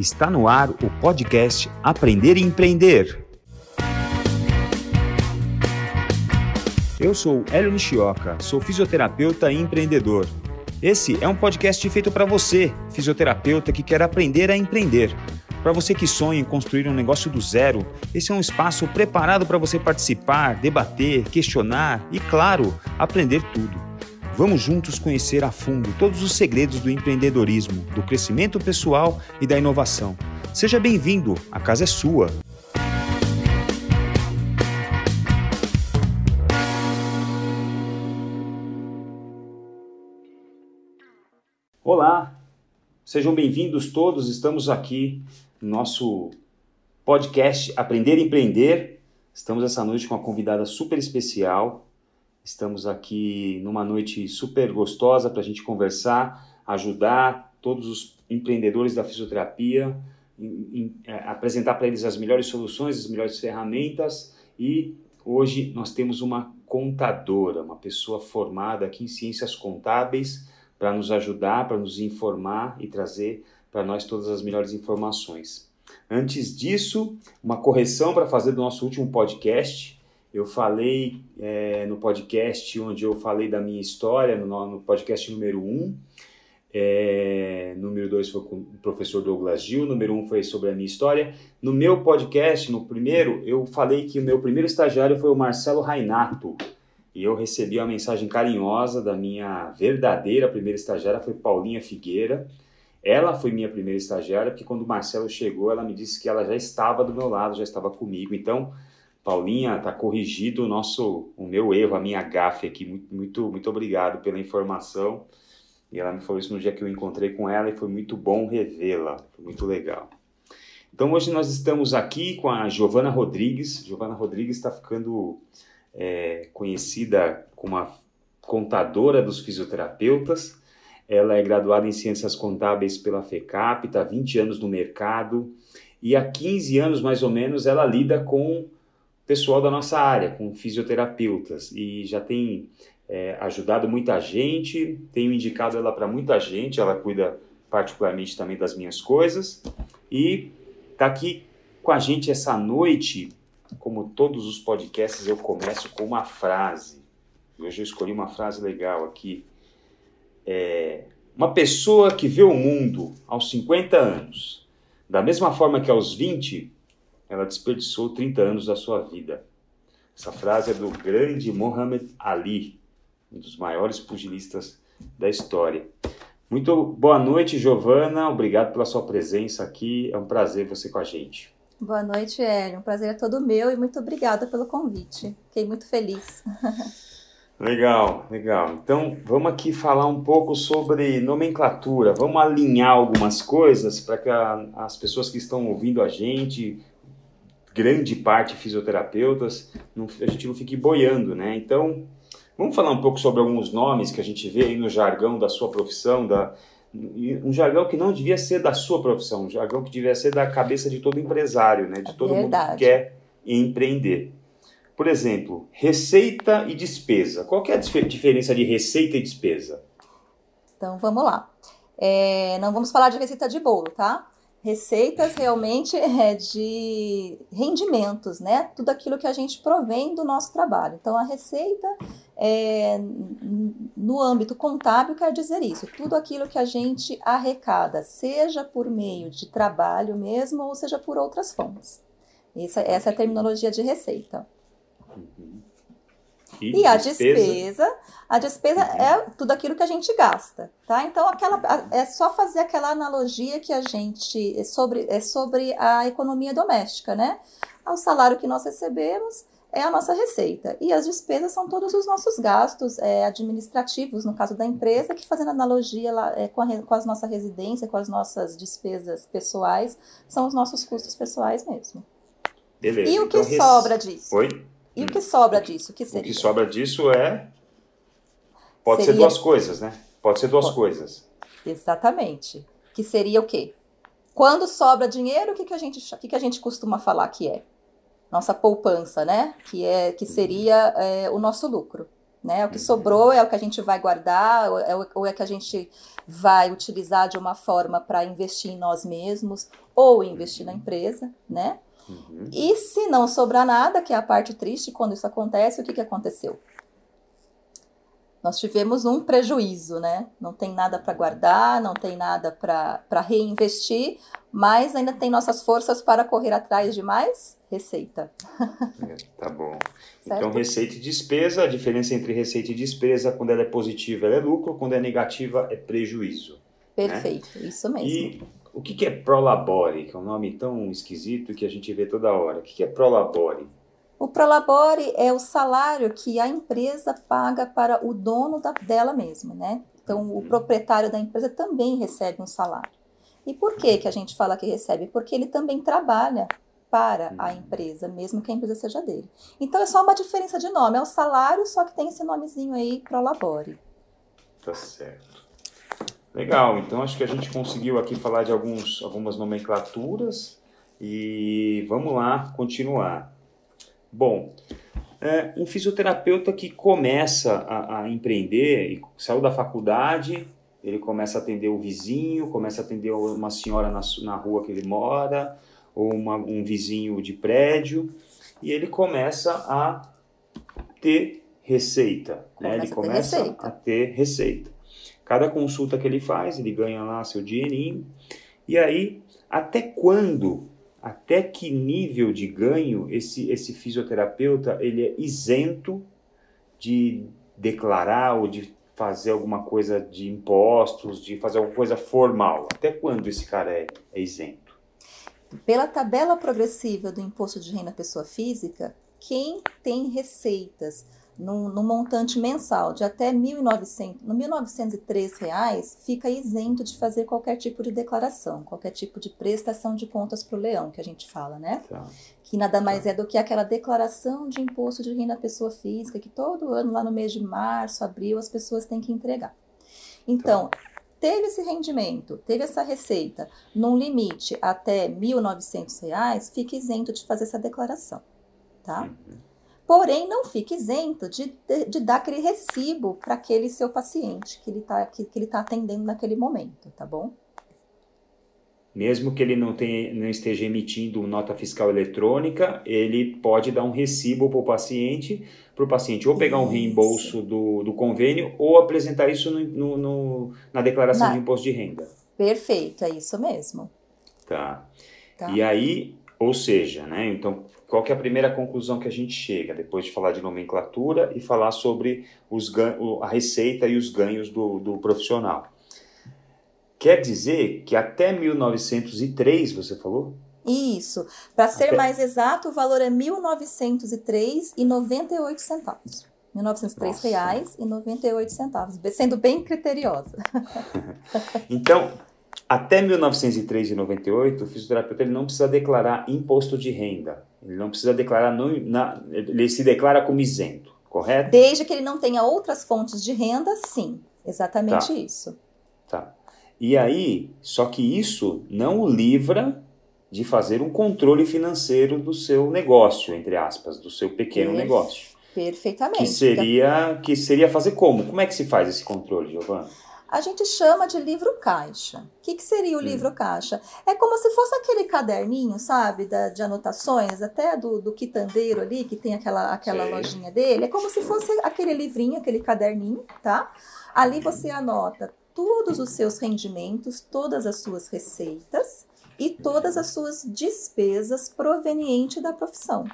Está no ar o podcast Aprender e Empreender. Eu sou Hélio Nishioka, sou fisioterapeuta e empreendedor. Esse é um podcast feito para você, fisioterapeuta que quer aprender a empreender. Para você que sonha em construir um negócio do zero, esse é um espaço preparado para você participar, debater, questionar e, claro, aprender tudo. Vamos juntos conhecer a fundo todos os segredos do empreendedorismo, do crescimento pessoal e da inovação. Seja bem-vindo, a casa é sua. Olá, sejam bem-vindos todos. Estamos aqui no nosso podcast Aprender e Empreender. Estamos essa noite com uma convidada super especial, Estamos aqui numa noite super gostosa para a gente conversar, ajudar todos os empreendedores da fisioterapia, em, em, é, apresentar para eles as melhores soluções, as melhores ferramentas. E hoje nós temos uma contadora, uma pessoa formada aqui em ciências contábeis para nos ajudar, para nos informar e trazer para nós todas as melhores informações. Antes disso, uma correção para fazer do nosso último podcast. Eu falei é, no podcast onde eu falei da minha história, no, no podcast número 1. Um, é, número 2 foi com o professor Douglas Gil, número 1 um foi sobre a minha história. No meu podcast, no primeiro, eu falei que o meu primeiro estagiário foi o Marcelo Rainato. E eu recebi uma mensagem carinhosa da minha verdadeira primeira estagiária, foi Paulinha Figueira. Ela foi minha primeira estagiária, porque quando o Marcelo chegou, ela me disse que ela já estava do meu lado, já estava comigo. Então, Paulinha, tá corrigido o nosso, o meu erro, a minha gafe aqui. Muito, muito, muito obrigado pela informação. E ela me falou isso no dia que eu encontrei com ela e foi muito bom revê-la. Foi muito legal. Então hoje nós estamos aqui com a Giovana Rodrigues. Giovana Rodrigues está ficando é, conhecida como a contadora dos fisioterapeutas. Ela é graduada em Ciências Contábeis pela FECAP, está há 20 anos no mercado e há 15 anos mais ou menos ela lida com pessoal da nossa área, com fisioterapeutas, e já tem é, ajudado muita gente, tenho indicado ela para muita gente, ela cuida particularmente também das minhas coisas, e está aqui com a gente essa noite, como todos os podcasts, eu começo com uma frase. Hoje eu escolhi uma frase legal aqui. É, uma pessoa que vê o mundo aos 50 anos, da mesma forma que aos 20, ela desperdiçou 30 anos da sua vida. Essa frase é do grande Muhammad Ali, um dos maiores pugilistas da história. Muito boa noite, Giovana. Obrigado pela sua presença aqui. É um prazer você com a gente. Boa noite, Hélio. Um prazer é todo meu e muito obrigada pelo convite. Fiquei muito feliz. Legal, legal. Então vamos aqui falar um pouco sobre nomenclatura. Vamos alinhar algumas coisas para que a, as pessoas que estão ouvindo a gente grande parte fisioterapeutas, não, a gente não fique boiando, né? Então, vamos falar um pouco sobre alguns nomes que a gente vê aí no jargão da sua profissão, da, um jargão que não devia ser da sua profissão, um jargão que devia ser da cabeça de todo empresário, né? De todo Verdade. mundo que quer empreender. Por exemplo, receita e despesa. Qual é a diferença de receita e despesa? Então, vamos lá. É, não vamos falar de receita de bolo, tá? Receitas realmente é de rendimentos, né? Tudo aquilo que a gente provém do nosso trabalho. Então, a receita é, no âmbito contábil quer dizer isso, tudo aquilo que a gente arrecada, seja por meio de trabalho mesmo ou seja por outras fontes. Essa, essa é a terminologia de receita. Uhum. E, e a despesa, a despesa uhum. é tudo aquilo que a gente gasta, tá? Então aquela é só fazer aquela analogia que a gente é sobre é sobre a economia doméstica, né? O salário que nós recebemos é a nossa receita e as despesas são todos os nossos gastos é, administrativos, no caso da empresa, que fazendo analogia lá, é, com, a, com as nossa residência, com as nossas despesas pessoais, são os nossos custos pessoais mesmo. Beleza. E o que então, sobra disso? Oi? E hum. o que sobra disso? O que seria? O que sobra disso é. Pode seria... ser duas coisas, né? Pode ser duas Pode. coisas. Exatamente. Que seria o quê? Quando sobra dinheiro, o que, que, a gente, o que, que a gente costuma falar que é? Nossa poupança, né? Que, é, que seria é, o nosso lucro. Né? O que uhum. sobrou é o que a gente vai guardar, ou é, ou é que a gente vai utilizar de uma forma para investir em nós mesmos ou investir na empresa, né? Uhum. E se não sobrar nada, que é a parte triste, quando isso acontece, o que, que aconteceu? Nós tivemos um prejuízo, né? Não tem nada para guardar, não tem nada para reinvestir, mas ainda tem nossas forças para correr atrás de mais receita. É, tá bom. Certo? Então, receita e despesa, a diferença entre receita e despesa, quando ela é positiva, ela é lucro, quando é negativa, é prejuízo. Né? Perfeito, né? isso mesmo. E o que é Prolabore, que é um nome tão esquisito que a gente vê toda hora? O que é Prolabore? O Prolabore é o salário que a empresa paga para o dono da, dela mesma, né? Então, o uhum. proprietário da empresa também recebe um salário. E por que, que a gente fala que recebe? Porque ele também trabalha para a uhum. empresa, mesmo que a empresa seja dele. Então, é só uma diferença de nome. É o salário, só que tem esse nomezinho aí, Prolabore. Tá certo. Legal, então acho que a gente conseguiu aqui falar de alguns, algumas nomenclaturas e vamos lá continuar. Bom, é, um fisioterapeuta que começa a, a empreender, saiu da faculdade, ele começa a atender o vizinho, começa a atender uma senhora na, na rua que ele mora, ou uma, um vizinho de prédio, e ele começa a ter receita. Né? Ele começa a ter, a ter receita. Cada consulta que ele faz, ele ganha lá seu dinheirinho. E aí, até quando até que nível de ganho esse, esse fisioterapeuta ele é isento de declarar ou de fazer alguma coisa de impostos, de fazer alguma coisa formal? Até quando esse cara é, é isento? Pela tabela progressiva do imposto de renda pessoa física, quem tem receitas no, no montante mensal de até 1.900, no 1.903 reais, fica isento de fazer qualquer tipo de declaração, qualquer tipo de prestação de contas para o leão, que a gente fala, né? Tá. Que nada mais tá. é do que aquela declaração de imposto de renda pessoa física que todo ano, lá no mês de março, abril, as pessoas têm que entregar. Então, tá. teve esse rendimento, teve essa receita num limite até R$ 1.900, fica isento de fazer essa declaração, tá? Uhum. Porém, não fique isento de, de, de dar aquele recibo para aquele seu paciente que ele está que, que ele tá atendendo naquele momento, tá bom? Mesmo que ele não, tenha, não esteja emitindo nota fiscal eletrônica, ele pode dar um recibo para o paciente, para o paciente ou pegar isso. um reembolso do, do convênio ou apresentar isso no, no, no na declaração na... de imposto de renda. Perfeito, é isso mesmo. Tá. tá. E aí, ou seja, né, então qual que é a primeira conclusão que a gente chega, depois de falar de nomenclatura e falar sobre os a receita e os ganhos do, do profissional? Quer dizer que até 1903, você falou? Isso. Para ser até... mais exato, o valor é R$ 1.903,98 centavos. 1.903 reais e 98 centavos, sendo bem criteriosa. então, até 1903 o fisioterapeuta ele não precisa declarar imposto de renda. Ele não precisa declarar, no, na, ele se declara como isento, correto? Desde que ele não tenha outras fontes de renda, sim. Exatamente tá. isso. Tá. E aí, só que isso não o livra de fazer um controle financeiro do seu negócio, entre aspas, do seu pequeno negócio. Perfeitamente. Que seria, que seria fazer como? Como é que se faz esse controle, Giovana? A gente chama de livro caixa. O que, que seria o hum. livro caixa? É como se fosse aquele caderninho, sabe, da, de anotações, até do, do quitandeiro ali, que tem aquela, aquela lojinha dele. É como se fosse aquele livrinho, aquele caderninho, tá? Ali você anota todos os seus rendimentos, todas as suas receitas e todas as suas despesas provenientes da profissão.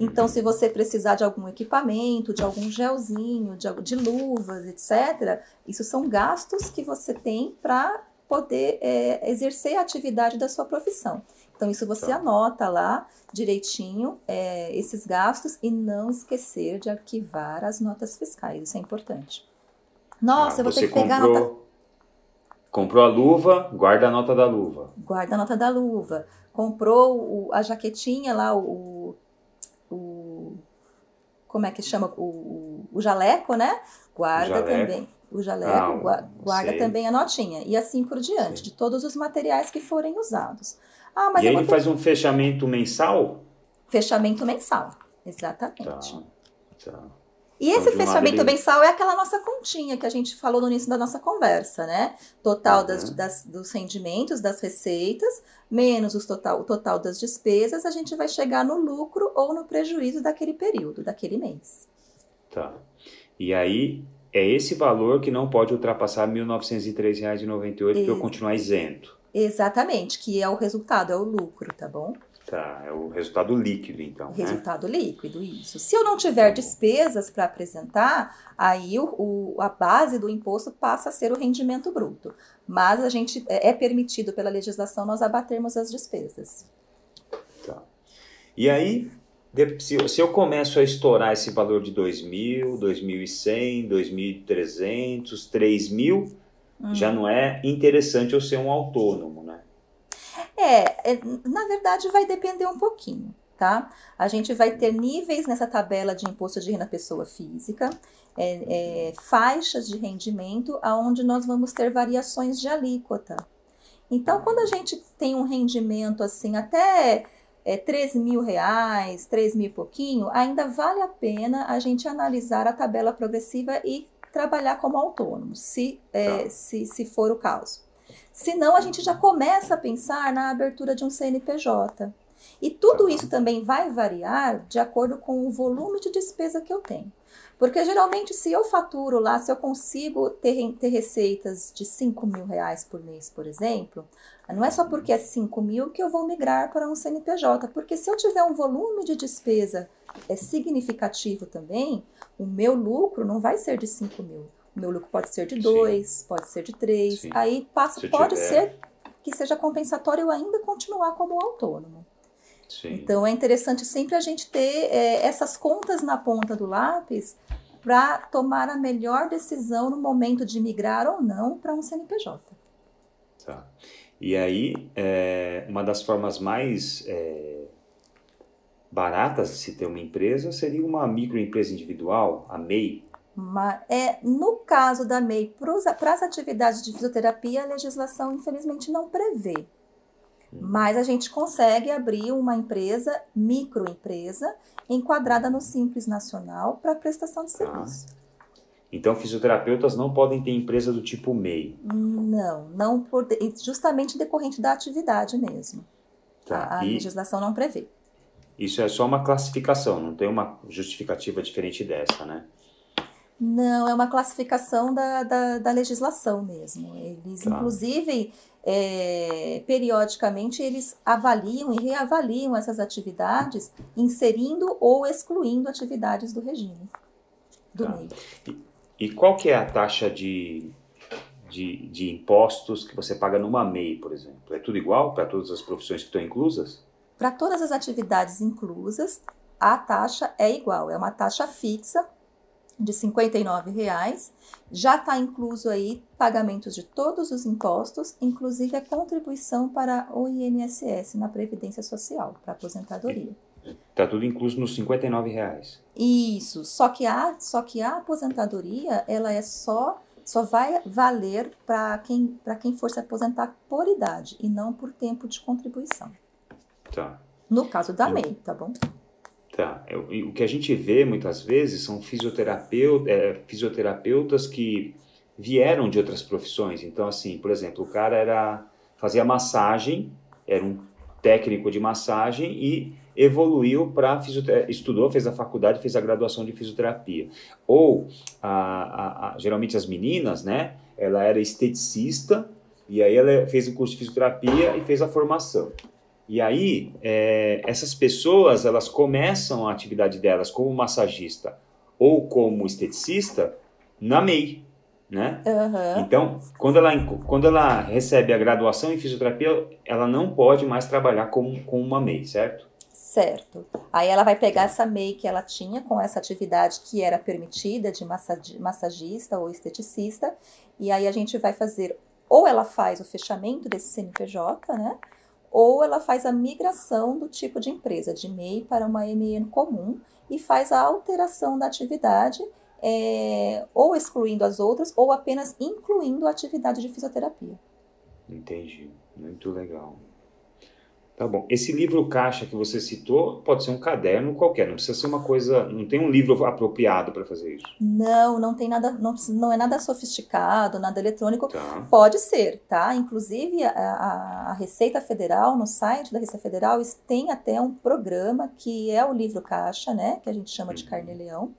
Então, se você precisar de algum equipamento, de algum gelzinho, de, de luvas, etc., isso são gastos que você tem para poder é, exercer a atividade da sua profissão. Então, isso você tá. anota lá direitinho é, esses gastos e não esquecer de arquivar as notas fiscais. Isso é importante. Nossa, ah, eu vou ter que pegar comprou, a nota. Comprou a luva, guarda a nota da luva. Guarda a nota da luva. Comprou o, a jaquetinha lá, o o como é que chama o, o, jaleco, né? Guarda jaleco. também o jaleco, ah, guarda também a notinha e assim por diante, de todos os materiais que forem usados. Ah, mas e aí ele ter... faz um fechamento mensal? Fechamento mensal, exatamente. Tá, tá. E esse então, fechamento mensal é aquela nossa continha que a gente falou no início da nossa conversa, né? Total uhum. das, das, dos rendimentos, das receitas, menos os total, o total das despesas, a gente vai chegar no lucro ou no prejuízo daquele período, daquele mês. Tá. E aí, é esse valor que não pode ultrapassar R$ 1.903,98 para eu continuar isento. Exatamente, que é o resultado, é o lucro, tá bom? Tá, é o resultado líquido, então. Né? Resultado né? líquido, isso. Se eu não tiver tá despesas para apresentar, aí o, o, a base do imposto passa a ser o rendimento bruto. Mas a gente é, é permitido pela legislação nós abatermos as despesas. Tá. E aí, se, eu começo a estourar esse valor de 2.000, 2.100, 2.300, 3.000, hum. já não é interessante eu ser um autônomo, né? É, na verdade vai depender um pouquinho, tá? A gente vai ter níveis nessa tabela de imposto de renda pessoa física, é, é, faixas de rendimento, aonde nós vamos ter variações de alíquota. Então, quando a gente tem um rendimento assim até é, 3 mil reais, 3 mil e pouquinho, ainda vale a pena a gente analisar a tabela progressiva e trabalhar como autônomo, se, é, tá. se, se for o caso. Senão, a gente já começa a pensar na abertura de um CNPJ. E tudo isso também vai variar de acordo com o volume de despesa que eu tenho. Porque geralmente, se eu faturo lá, se eu consigo ter, ter receitas de 5 mil reais por mês, por exemplo, não é só porque é 5 mil que eu vou migrar para um CNPJ. Porque se eu tiver um volume de despesa é significativo também, o meu lucro não vai ser de 5 mil o meu lucro pode ser de dois, pode ser de três. Sim. Aí passa, pode tiver... ser que seja compensatório ainda continuar como autônomo. Sim. Então é interessante sempre a gente ter é, essas contas na ponta do lápis para tomar a melhor decisão no momento de migrar ou não para um CNPJ. Tá. E aí, é, uma das formas mais é, baratas de se ter uma empresa seria uma microempresa individual, a MEI, é, no caso da MEI, para as atividades de fisioterapia, a legislação infelizmente não prevê. Mas a gente consegue abrir uma empresa, microempresa, enquadrada no Simples Nacional para prestação de serviço. Ah. Então, fisioterapeutas não podem ter empresa do tipo MEI? Não, não por, justamente decorrente da atividade mesmo. Tá. A, a legislação não prevê. Isso é só uma classificação, não tem uma justificativa diferente dessa, né? Não, é uma classificação da, da, da legislação mesmo. Eles, tá. inclusive, é, periodicamente, eles avaliam e reavaliam essas atividades, inserindo ou excluindo atividades do regime, do tá. E, e, qual que é a taxa de, de, de impostos que você paga numa MEI, por exemplo? É tudo igual para todas as profissões que estão inclusas? Para todas as atividades inclusas, a taxa é igual, é uma taxa fixa de R$ reais já está incluso aí pagamentos de todos os impostos, inclusive a contribuição para o INSS na Previdência Social, para aposentadoria. Está tudo incluso nos R$ reais. Isso, só que a, só que a aposentadoria, ela é só só vai valer para quem, quem for se aposentar por idade e não por tempo de contribuição. Tá. No caso da MEI, tá bom? Tá. O que a gente vê muitas vezes são fisioterapeuta, é, fisioterapeutas que vieram de outras profissões. Então, assim, por exemplo, o cara era fazia massagem, era um técnico de massagem e evoluiu para estudou, fez a faculdade, fez a graduação de fisioterapia. Ou a, a, a, geralmente as meninas, né? Ela era esteticista e aí ela fez o curso de fisioterapia e fez a formação. E aí, é, essas pessoas, elas começam a atividade delas como massagista ou como esteticista na MEI, né? Uhum. Então, quando ela, quando ela recebe a graduação em fisioterapia, ela não pode mais trabalhar com, com uma MEI, certo? Certo. Aí ela vai pegar essa MEI que ela tinha com essa atividade que era permitida de massagista ou esteticista, e aí a gente vai fazer, ou ela faz o fechamento desse CNPJ, né? Ou ela faz a migração do tipo de empresa, de MEI para uma MEI comum, e faz a alteração da atividade, é, ou excluindo as outras, ou apenas incluindo a atividade de fisioterapia. Entendi. Muito legal. Tá bom. Esse livro caixa que você citou pode ser um caderno qualquer, não precisa ser uma coisa, não tem um livro apropriado para fazer isso. Não, não tem nada, não, não é nada sofisticado, nada eletrônico. Tá. Pode ser, tá? Inclusive a, a, Receita Federal, no site da Receita Federal, tem até um programa que é o livro caixa, né? Que a gente chama de uhum. Carne-Leão.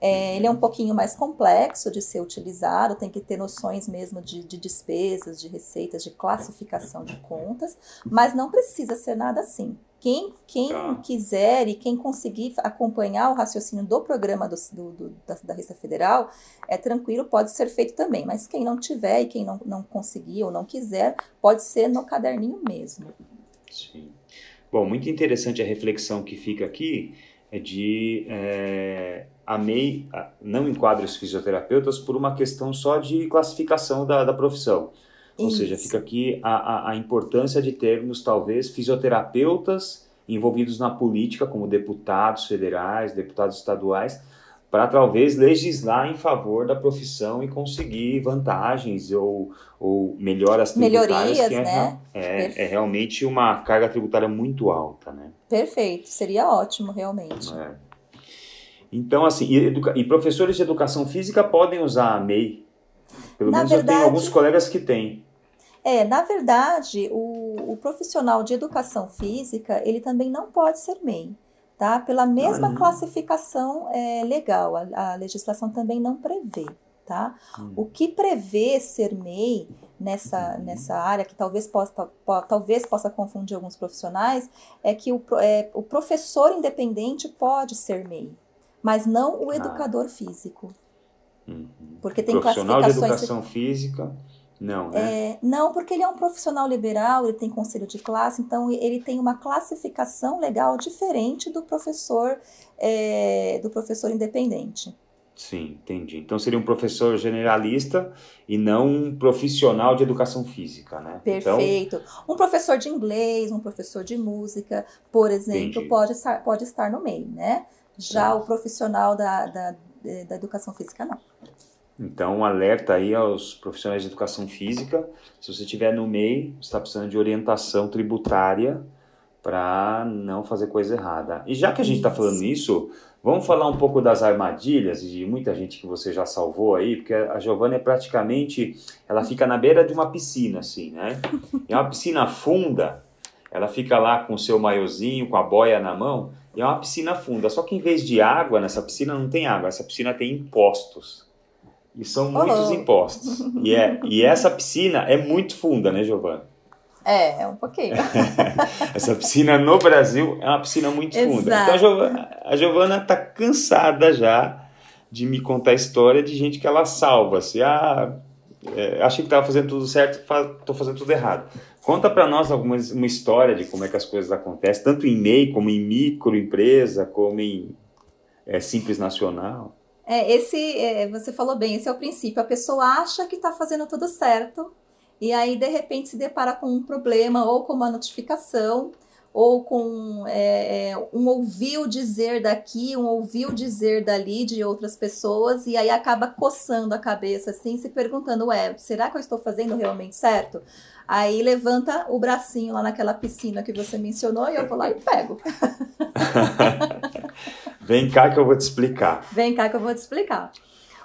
É, ele é um pouquinho mais complexo de ser utilizado, tem que ter noções mesmo de, de, despesas, de receitas, de classificação de contas, mas não precisa ser nada assim. Quem, quem tá. quiser e quem conseguir acompanhar o raciocínio do programa do, do, do, da, da Receita Federal, é tranquilo, pode ser feito também. Mas quem não tiver e quem não, não conseguir ou não quiser, pode ser no caderninho mesmo. Sim. Bom, muito interessante a reflexão que fica aqui é de é, a MEI não enquadra os fisioterapeutas por uma questão só de classificação da, da profissão. Isso. Ou seja, fica aqui a, a, a, importância de termos, talvez, fisioterapeutas envolvidos na política, como deputados federais, deputados estaduais, para talvez legislar em favor da profissão e conseguir vantagens ou, ou melhoras tributárias. Melhorias, é, né? É, é, realmente uma carga tributária muito alta, né? Perfeito, seria ótimo, realmente. É. Então, assim, e, e, professores de educação física podem usar a MEI. Pelo na menos verdade, eu tenho alguns colegas que têm. É, na verdade, o, o, profissional de educação física, ele também não pode ser MEI, tá? Pela mesma ah, classificação é, legal, a, a, legislação também não prevê, tá? Hum. O que prevê ser MEI nessa, uhum. nessa área, que talvez possa, po, talvez possa confundir alguns profissionais, é que o, é, o professor independente pode ser MEI, mas não o ah. educador ah. físico. Uhum. Porque tem profissional de educação física, não, né? É, não, porque ele é um profissional liberal, ele tem conselho de classe, então ele tem uma classificação legal diferente do professor é, do professor independente. Sim, entendi. Então seria um professor generalista e não um profissional de educação física, né? Então Perfeito. Então... Um professor de inglês, um professor de música, por exemplo, pode estar, pode estar no meio, né? Já o profissional da, da, da educação física, não. Então, um alerta aí aos profissionais de educação física. Se você estiver no MEI, você está precisando de orientação tributária para não fazer coisa errada. E já que a gente está falando isso, vamos falar um pouco das armadilhas de muita gente que você já salvou aí, porque a Giovana é praticamente, ela fica na beira de uma piscina, assim, né? É uma piscina funda, ela fica lá com o seu maiozinho, com a boia na mão, e é uma piscina funda. Só que em vez de água, nessa piscina não tem água, essa piscina tem impostos. E são muitos impostos. E, é, e essa piscina é muito funda, né, Giovana? É, é um pouquinho. essa piscina no Brasil é uma piscina muito funda. Então a Giovana, a Giovana tá cansada já de me contar a história de gente que ela salva. Assim, ah, é, achei que estava fazendo tudo certo, estou fazendo tudo errado. Conta para nós alguma uma história de como é que as coisas acontecem, tanto em MEI, como em microempresa, como em é, simples nacional. É, esse, é, você falou bem, esse é o princípio. A pessoa acha que está fazendo tudo certo, e aí de repente se depara com um problema ou com uma notificação ou com é, é, um ouviu dizer daqui, um ouviu dizer dali de outras pessoas, e aí acaba coçando a cabeça assim, se perguntando, ué, será que eu estou fazendo realmente certo? Aí levanta o bracinho lá naquela piscina que você mencionou e eu vou lá e pego. Vem cá que eu vou te explicar. Vem cá que eu vou te explicar.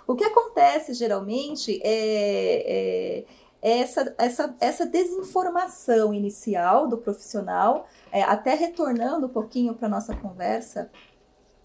O que acontece geralmente é, é, é essa, essa, essa desinformação inicial do profissional é, até retornando um pouquinho para nossa conversa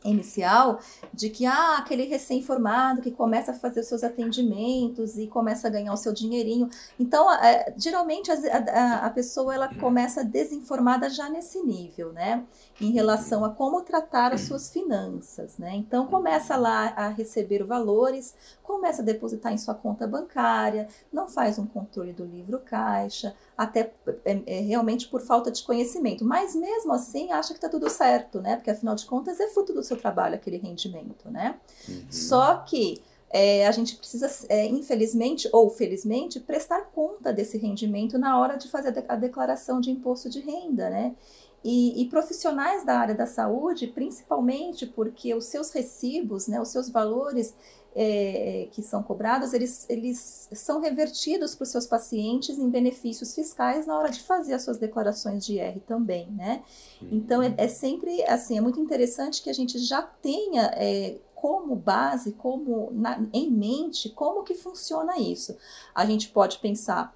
inicial, de que ah, aquele recém-formado que começa a fazer os seus atendimentos e começa a ganhar o seu dinheirinho. Então, é, geralmente a, a, a, pessoa ela começa desinformada já nesse nível, né? Em relação a como tratar as suas finanças, né? Então, começa lá a receber valores, começa a depositar em sua conta bancária, não faz um controle do livro caixa, até é, é, realmente por falta de conhecimento. Mas mesmo assim acha que está tudo certo, né? Porque afinal de contas é fruto do seu trabalho aquele rendimento, né? Uhum. Só que é, a gente precisa, é, infelizmente ou felizmente, prestar conta desse rendimento na hora de fazer a declaração de imposto de renda, né? E, e, profissionais da área da saúde, principalmente porque os seus recibos, né, os seus valores é, que são cobrados, eles, eles são revertidos para os seus pacientes em benefícios fiscais na hora de fazer as suas declarações de IR também, né? Então, é, é sempre, assim, é muito interessante que a gente já tenha é, como base, como na, em mente, como que funciona isso. A gente pode pensar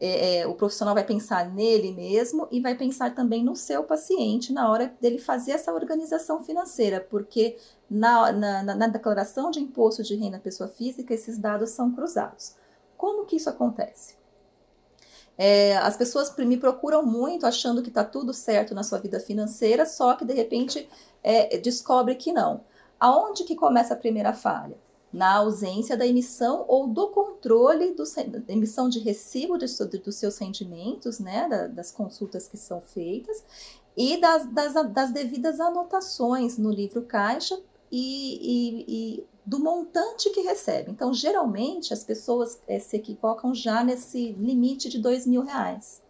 é, é, o profissional vai pensar nele mesmo e vai pensar também no seu paciente na hora dele fazer essa organização financeira, porque na, na, na declaração de imposto de renda pessoa física, esses dados são cruzados. Como que isso acontece? É, as pessoas me procuram muito achando que está tudo certo na sua vida financeira, só que de repente é, descobre que não. Aonde que começa a primeira falha? Na ausência da emissão ou do controle dos, da emissão de recibo dos seus rendimentos, né, da, das consultas que são feitas, e das, das, das devidas anotações no livro caixa e, e, e, do montante que recebe. Então, geralmente, as pessoas é, se equivocam já nesse limite de dois mil reais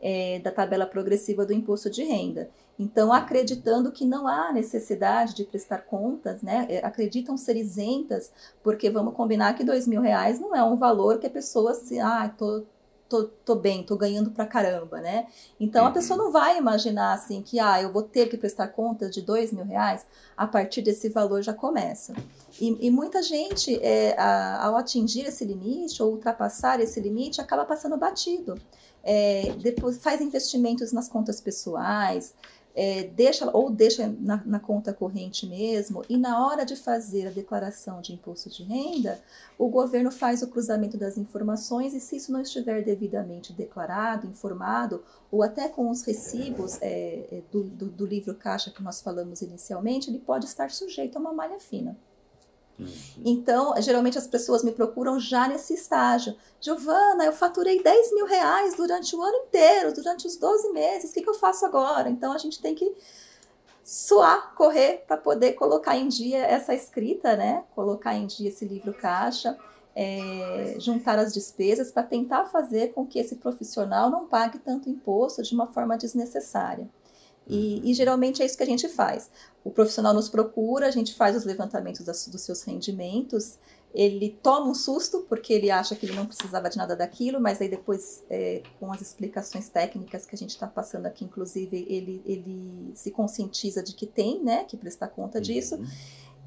é, da tabela progressiva do imposto de renda. Então, acreditando que não há necessidade de prestar contas, né? É, acreditam ser isentas, porque vamos combinar que dois mil reais não é um valor que a pessoa se, ah, tô, tô, tô bem, tô ganhando pra caramba, né? Então, a uhum. pessoa não vai imaginar assim que, ah, eu vou ter que prestar contas de dois mil reais, a partir desse valor já começa. E, e muita gente, é, a, ao atingir esse limite ou ultrapassar esse limite, acaba passando batido. É, depois faz investimentos nas contas pessoais, é, deixa ou deixa na, na, conta corrente mesmo, e na hora de fazer a declaração de imposto de renda, o governo faz o cruzamento das informações e se isso não estiver devidamente declarado, informado, ou até com os recibos é, é do, do, do livro caixa que nós falamos inicialmente, ele pode estar sujeito a uma malha fina. Uhum. Então, geralmente as pessoas me procuram já nesse estágio. Giovana, eu faturei 10 mil reais durante o ano inteiro, durante os 12 meses, o que, que eu faço agora? Então, a gente tem que suar, correr para poder colocar em dia essa escrita, né? Colocar em dia esse livro caixa, é, juntar as despesas para tentar fazer com que esse profissional não pague tanto imposto de uma forma desnecessária. E, e, geralmente é isso que a gente faz. O profissional nos procura, a gente faz os levantamentos das, dos seus rendimentos, ele toma um susto porque ele acha que ele não precisava de nada daquilo, mas aí depois, é, com as explicações técnicas que a gente está passando aqui, inclusive, ele, ele se conscientiza de que tem, né, que prestar conta disso, uhum.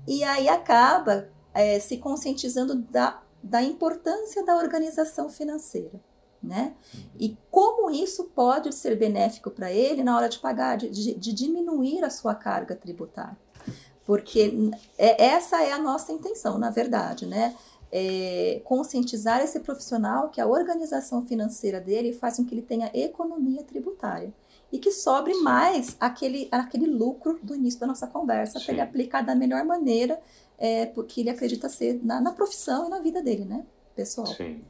e aí acaba é, se conscientizando da, da importância da organização financeira né? E como isso pode ser benéfico para ele na hora de pagar, de, de, diminuir a sua carga tributária. Porque é, essa é a nossa intenção, na verdade, né? É, conscientizar esse profissional que a organização financeira dele faz com que ele tenha economia tributária e que sobre mais aquele, aquele lucro do início da nossa conversa para ele aplicar da melhor maneira é, porque ele acredita ser na, na profissão e na vida dele, né, pessoal. Sim.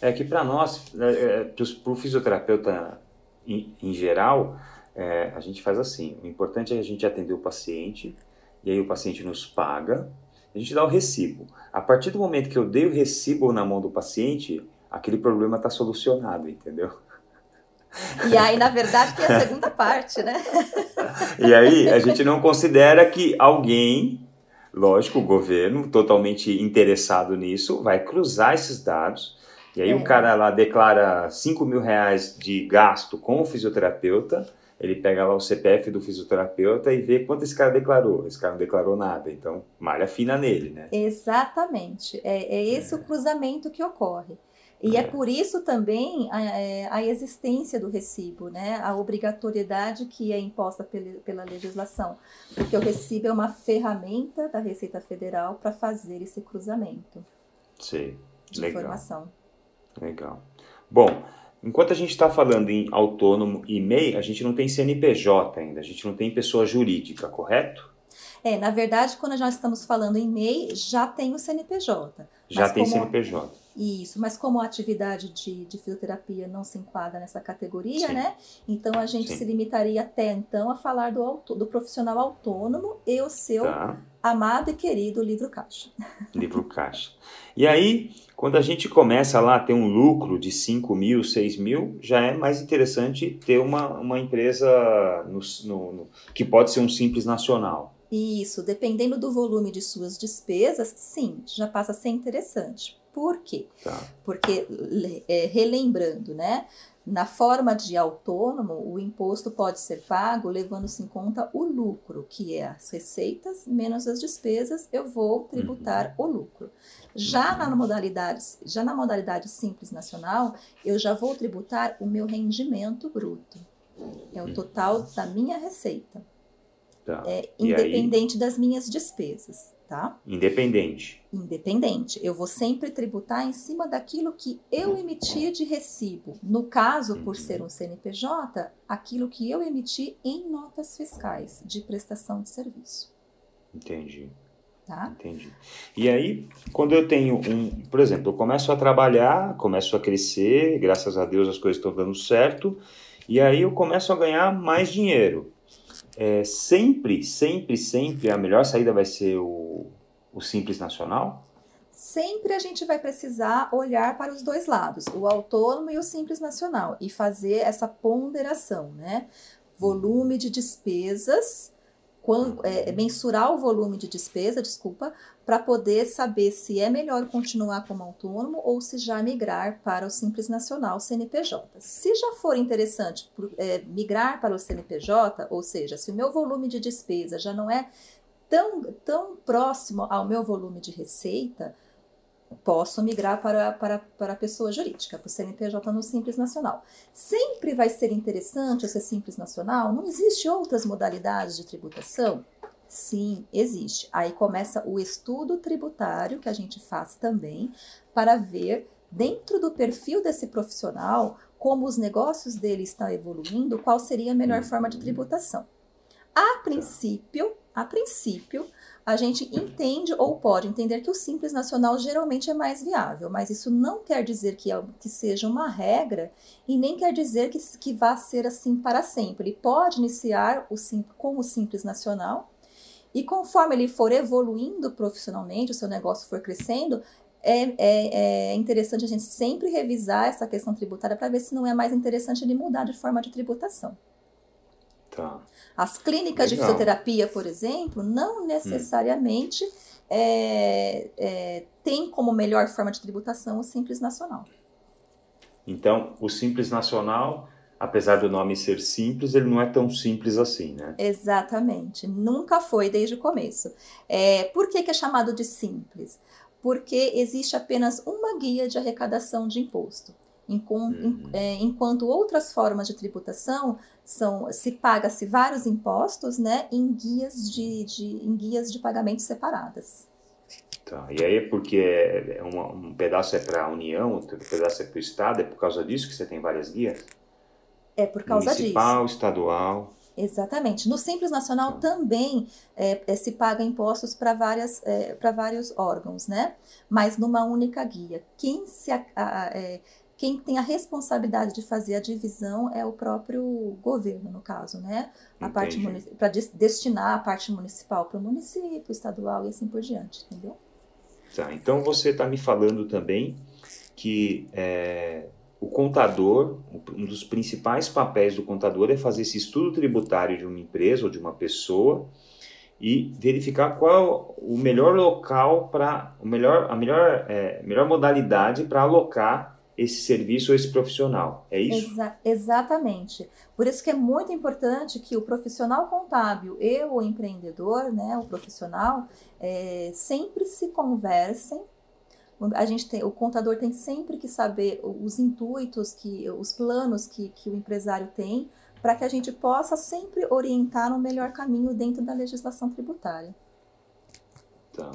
É que para nós, é, é para o fisioterapeuta em, em geral, é, a gente faz assim: o importante é a gente atender o paciente, e aí o paciente nos paga, a gente dá o recibo. A partir do momento que eu dei o recibo na mão do paciente, aquele problema está solucionado, entendeu? E aí, na verdade, tem a segunda parte, né? e aí, a gente não considera que alguém, lógico, o governo, totalmente interessado nisso, vai cruzar esses dados e aí é. o cara lá declara 5 mil reais de gasto com o fisioterapeuta, ele pega lá o CPF do fisioterapeuta e vê quanto esse cara declarou. Esse cara não declarou nada, então malha fina nele, né? Exatamente. É, é esse é. o cruzamento que ocorre. E é, é por isso também a, é, a, existência do recibo, né? a obrigatoriedade que é imposta pela, pela legislação, porque o recibo é uma ferramenta da Receita Federal para fazer esse cruzamento Sim, de legal. informação. Legal. Bom, enquanto a gente está falando em autônomo e MEI, a gente não tem CNPJ ainda, a gente não tem pessoa jurídica, correto? É, na verdade, quando nós estamos falando em MEI, já tem o CNPJ. Já tem como... CNPJ. Isso, mas como a atividade de, de fisioterapia não se enquadra nessa categoria, Sim. né? Então a gente Sim. se limitaria até então a falar do, do profissional autônomo e o seu tá. Amado e querido livro caixa. Livro caixa. E aí, quando a gente começa lá a ter um lucro de 5 mil, 6 mil, já é mais interessante ter uma, uma empresa no, no, no, que pode ser um simples nacional. Isso, dependendo do volume de suas despesas, sim, já passa a ser interessante. Por quê? Tá. Porque, é, relembrando, né? Na forma de autônomo, o imposto pode ser pago levando-se em conta o lucro, que é as receitas menos as despesas, eu vou tributar uhum. o lucro. Já na modalidade, já na modalidade simples nacional, eu já vou tributar o meu rendimento bruto. É o total da minha receita. Tá. É, independente das minhas despesas tá? Independente. Independente. Eu vou sempre tributar em cima daquilo que eu emiti de recibo. No caso, por ser um CNPJ, aquilo que eu emiti em notas fiscais de prestação de serviço. Entendi. Tá? Entendi. E aí, quando eu tenho um, por exemplo, eu começo a trabalhar, começo a crescer, graças a Deus as coisas estão dando certo, e aí eu começo a ganhar mais dinheiro é, sempre, sempre, sempre a melhor saída vai ser o, o Simples Nacional? Sempre a gente vai precisar olhar para os dois lados, o autônomo e o Simples Nacional, e fazer essa ponderação, né? Volume de despesas é, é, mensurar o volume de despesa, desculpa, para poder saber se é melhor continuar como autônomo ou se já migrar para o Simples Nacional CNPJ. Se já for interessante é, migrar para o CNPJ, ou seja, se o meu volume de despesa já não é tão, tão próximo ao meu volume de receita, posso migrar para, para, para a pessoa jurídica, para o CNPJ no Simples Nacional. Sempre vai ser interessante ser Simples Nacional? Não existe outras modalidades de tributação? Sim, existe. Aí começa o estudo tributário que a gente faz também para ver dentro do perfil desse profissional como os negócios dele estão evoluindo, qual seria a melhor forma de tributação. A princípio, a princípio, a gente entende ou pode entender que o simples nacional geralmente é mais viável, mas isso não quer dizer que, é, que seja uma regra e nem quer dizer que, que vá ser assim para sempre. Ele pode iniciar o, com o simples nacional e conforme ele for evoluindo profissionalmente, o seu negócio for crescendo, é, é, é, interessante a gente sempre revisar essa questão tributária para ver se não é mais interessante ele mudar de forma de tributação. Tá. As clínicas Legal. de fisioterapia, por exemplo, não necessariamente hum. é, é, tem como melhor forma de tributação o Simples Nacional. Então, o Simples Nacional, apesar do nome ser simples, ele não é tão simples assim, né? Exatamente. Nunca foi desde o começo. É, por que, que é chamado de simples? Porque existe apenas uma guia de arrecadação de imposto. Uhum. É, enquanto outras formas de tributação são se paga-se vários impostos né, em, guias de, de, em guias de pagamento separadas. Tá. E aí é porque é, é uma, um pedaço é para a União, outro pedaço é para o Estado, é por causa disso que você tem várias guias? É por causa Municipal, disso. estadual. Exatamente. No Simples Nacional tá. também é, é, se paga impostos para várias é, para vários órgãos, né? Mas numa única guia. Quem se a, a, é, quem tem a responsabilidade de fazer a divisão é o próprio governo, no caso, né? A parte para destinar a parte municipal para o município, estadual e assim por diante, entendeu? Tá, então você está me falando também que é, o contador, um dos principais papéis do contador é fazer esse estudo tributário de uma empresa ou de uma pessoa e verificar qual o melhor local para o melhor a melhor é, melhor modalidade para alocar esse serviço ou esse profissional. É isso? Exa exatamente. Por isso que é muito importante que o profissional contábil e o empreendedor, né, o profissional, é, sempre se conversem. A gente tem, o contador tem sempre que saber os intuitos, que, os planos que, que o empresário tem, para que a gente possa sempre orientar no melhor caminho dentro da legislação tributária. Tá.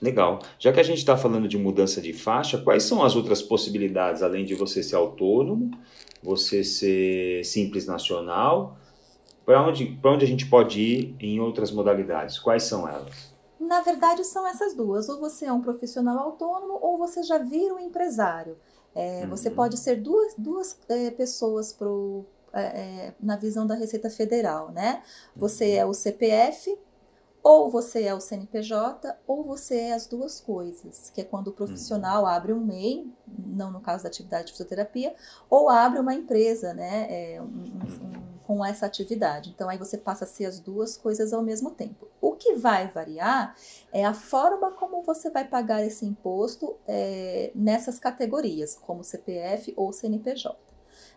Legal. Já que a gente está falando de mudança de faixa, quais são as outras possibilidades, além de você ser autônomo, você ser simples nacional? Para onde, onde a gente pode ir em outras modalidades? Quais são elas? Na verdade, são essas duas. Ou você é um profissional autônomo, ou você já vira um empresário. É, uhum. Você pode ser duas, duas é, pessoas pro, é, é na visão da Receita Federal, né? Você uhum. é o CPF Ou você é o CNPJ, ou você é as duas coisas, que é quando o profissional uhum. abre um MEI, não no caso da atividade de fisioterapia, ou abre uma empresa, né, é, um, um, com essa atividade. Então aí você passa a ser as duas coisas ao mesmo tempo. O que vai variar é a forma como você vai pagar esse imposto é, nessas categorias, como CPF ou CNPJ.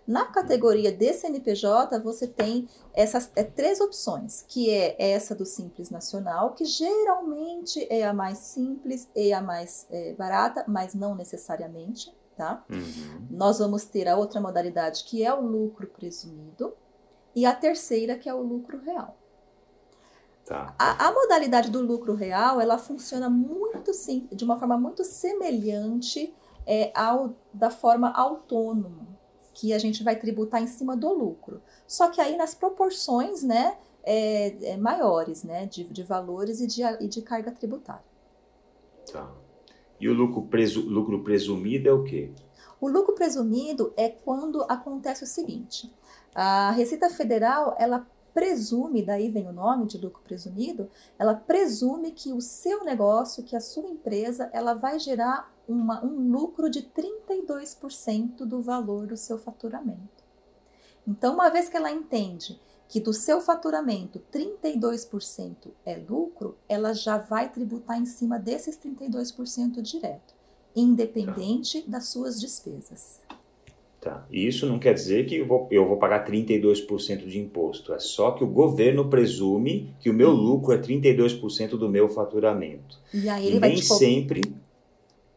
Na categoria de CNPJ, você tem essas é, três opções, que é essa do Simples Nacional, que geralmente é a mais simples e a mais é, barata, mas não necessariamente, tá? Uhum. Nós vamos ter a outra modalidade, que é o lucro presumido, e a terceira, que é o lucro real. Tá. A, a, modalidade do lucro real, ela funciona muito sim, de uma forma muito semelhante é, ao da forma autônoma que a gente vai tributar em cima do lucro. Só que aí nas proporções, né, é, é maiores, né, de, de valores e de, e de carga tributária. Tá. E o lucro, presu, lucro presumido é o quê? O lucro presumido é quando acontece o seguinte: a Receita Federal ela presume, daí vem o nome de lucro presumido, ela presume que o seu negócio, que a sua empresa, ela vai gerar uma, um lucro de 32% do valor do seu faturamento. Então, uma vez que ela entende que do seu faturamento 32% é lucro, ela já vai tributar em cima desses 32% direto, independente tá. das suas despesas. Tá. Isso não quer dizer que eu vou, eu vou pagar 32% de imposto. É só que o governo presume que o meu lucro é 32% do meu faturamento. E aí ele e vai nem sempre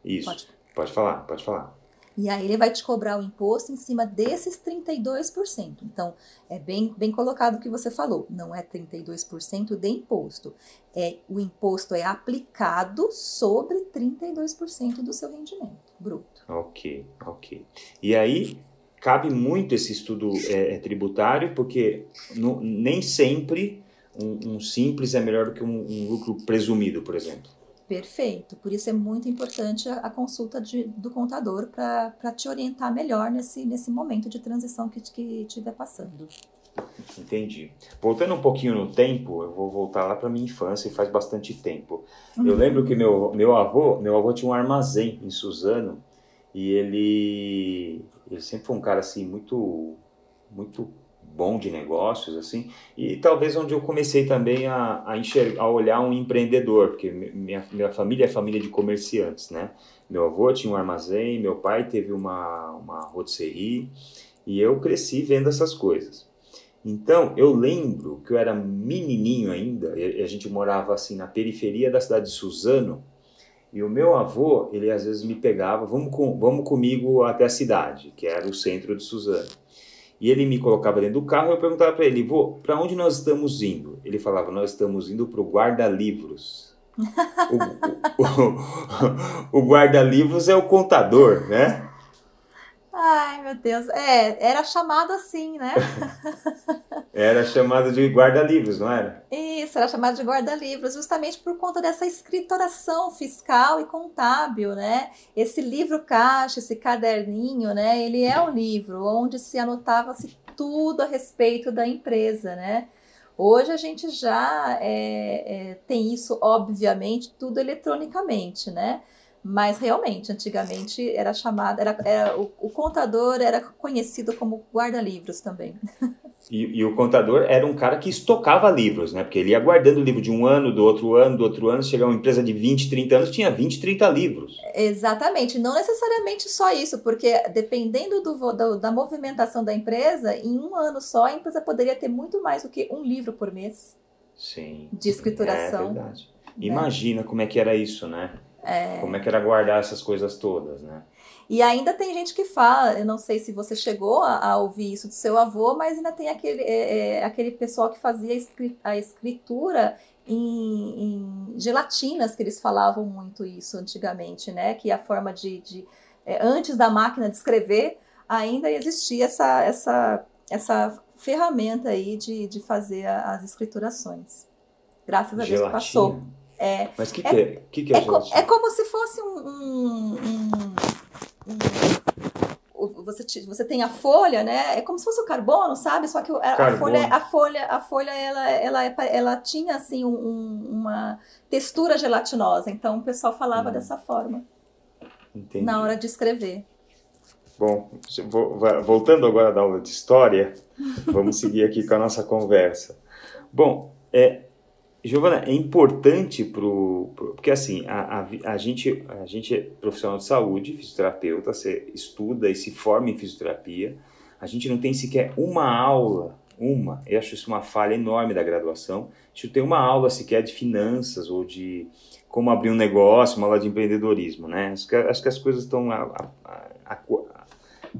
isso. Pode. pode falar, pode falar. E aí ele vai te cobrar o imposto em cima desses 32%. Então, é bem, bem colocado o que você falou. Não é 32% de imposto. É, o imposto é aplicado sobre 32% do seu rendimento bruto. Ok, ok. E aí, cabe muito esse estudo é, é tributário, porque no, nem sempre um, um, simples é melhor do que um, um lucro presumido, por exemplo. Perfeito. Por isso é muito importante a, a consulta de, do contador para te orientar melhor nesse, nesse momento de transição que estiver passando. Entendi. Voltando um pouquinho no tempo, eu vou voltar lá para minha infância e faz bastante tempo. Uhum. Eu lembro que meu, meu avô, meu avô tinha um armazém em Suzano e ele, ele sempre foi um cara assim muito muito bom de negócios, assim, e talvez onde eu comecei também a, a enxergar, a olhar um empreendedor, porque minha, minha família é família de comerciantes, né? Meu avô tinha um armazém, meu pai teve uma, uma rotisserie, e eu cresci vendo essas coisas. Então, eu lembro que eu era menininho ainda, e a gente morava assim na periferia da cidade de Suzano, e o meu avô, ele às vezes me pegava, vamos, com, vamos comigo até a cidade, que era o centro de Suzano. E ele me colocava dentro do carro e eu perguntava para ele, vô, para onde nós estamos indo? Ele falava, nós estamos indo para o guarda-livros. o, o, o guarda-livros é o contador, né? Ai, meu Deus. É, era chamado assim, né? era chamado de guarda-livros, não era? Isso, era chamado de guarda-livros, justamente por conta dessa escritoração fiscal e contábil, né? Esse livro caixa, esse caderninho, né? Ele é um livro onde se anotava-se tudo a respeito da empresa, né? Hoje a gente já é, é, tem isso, obviamente, tudo eletronicamente, né? Mas realmente, antigamente era chamado, era, era o, o, contador era conhecido como guarda-livros também. E, e, o contador era um cara que estocava livros, né? Porque ele ia guardando o livro de um ano, do outro ano, do outro ano, chegava uma empresa de 20, 30 anos, tinha 20, 30 livros. Exatamente, não necessariamente só isso, porque dependendo do, do, da movimentação da empresa, em um ano só a empresa poderia ter muito mais do que um livro por mês. Sim. De escrituração. É verdade. Né? Imagina como é que era isso, né? É... Como é que era guardar essas coisas todas, né? E ainda tem gente que fala, eu não sei se você chegou a, a ouvir isso do seu avô, mas ainda tem aquele, é, é, aquele pessoal que fazia a escritura em, em, gelatinas, que eles falavam muito isso antigamente, né? Que a forma de. de é, antes da máquina de escrever, ainda existia essa, essa, essa ferramenta aí de, de fazer as escriturações. Graças a Deus passou. É, Mas o que, é, que, é, que, que é, é, co é como se fosse um, um, um, um você, você tem a folha, né? É como se fosse o carbono, sabe? Só que a, a folha, a folha, a folha, ela, ela, ela tinha assim um, uma textura gelatinosa. Então o pessoal falava hum. dessa forma Entendi. na hora de escrever. Bom, voltando agora da aula de história, vamos seguir aqui com a nossa conversa. Bom, é, Giovana, é importante pro, porque assim a, a, a, gente a gente é profissional de saúde, fisioterapeuta, você estuda e se forma em fisioterapia. A gente não tem sequer uma aula, uma. Eu acho isso uma falha enorme da graduação. A gente não tem uma aula sequer de finanças ou de como abrir um negócio, uma aula de empreendedorismo, né? Acho que, acho que as coisas estão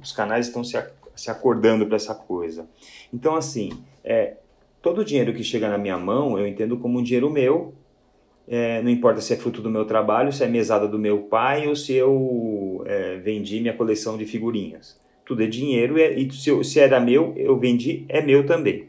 os canais estão se, se acordando para essa coisa. Então, assim, é, todo o dinheiro que chega na minha mão, eu entendo como um dinheiro meu, é, não importa se é fruto do meu trabalho, se é mesada do meu pai ou se eu é, vendi minha coleção de figurinhas. Tudo é dinheiro e, é, e se, se, era meu, eu vendi, é meu também.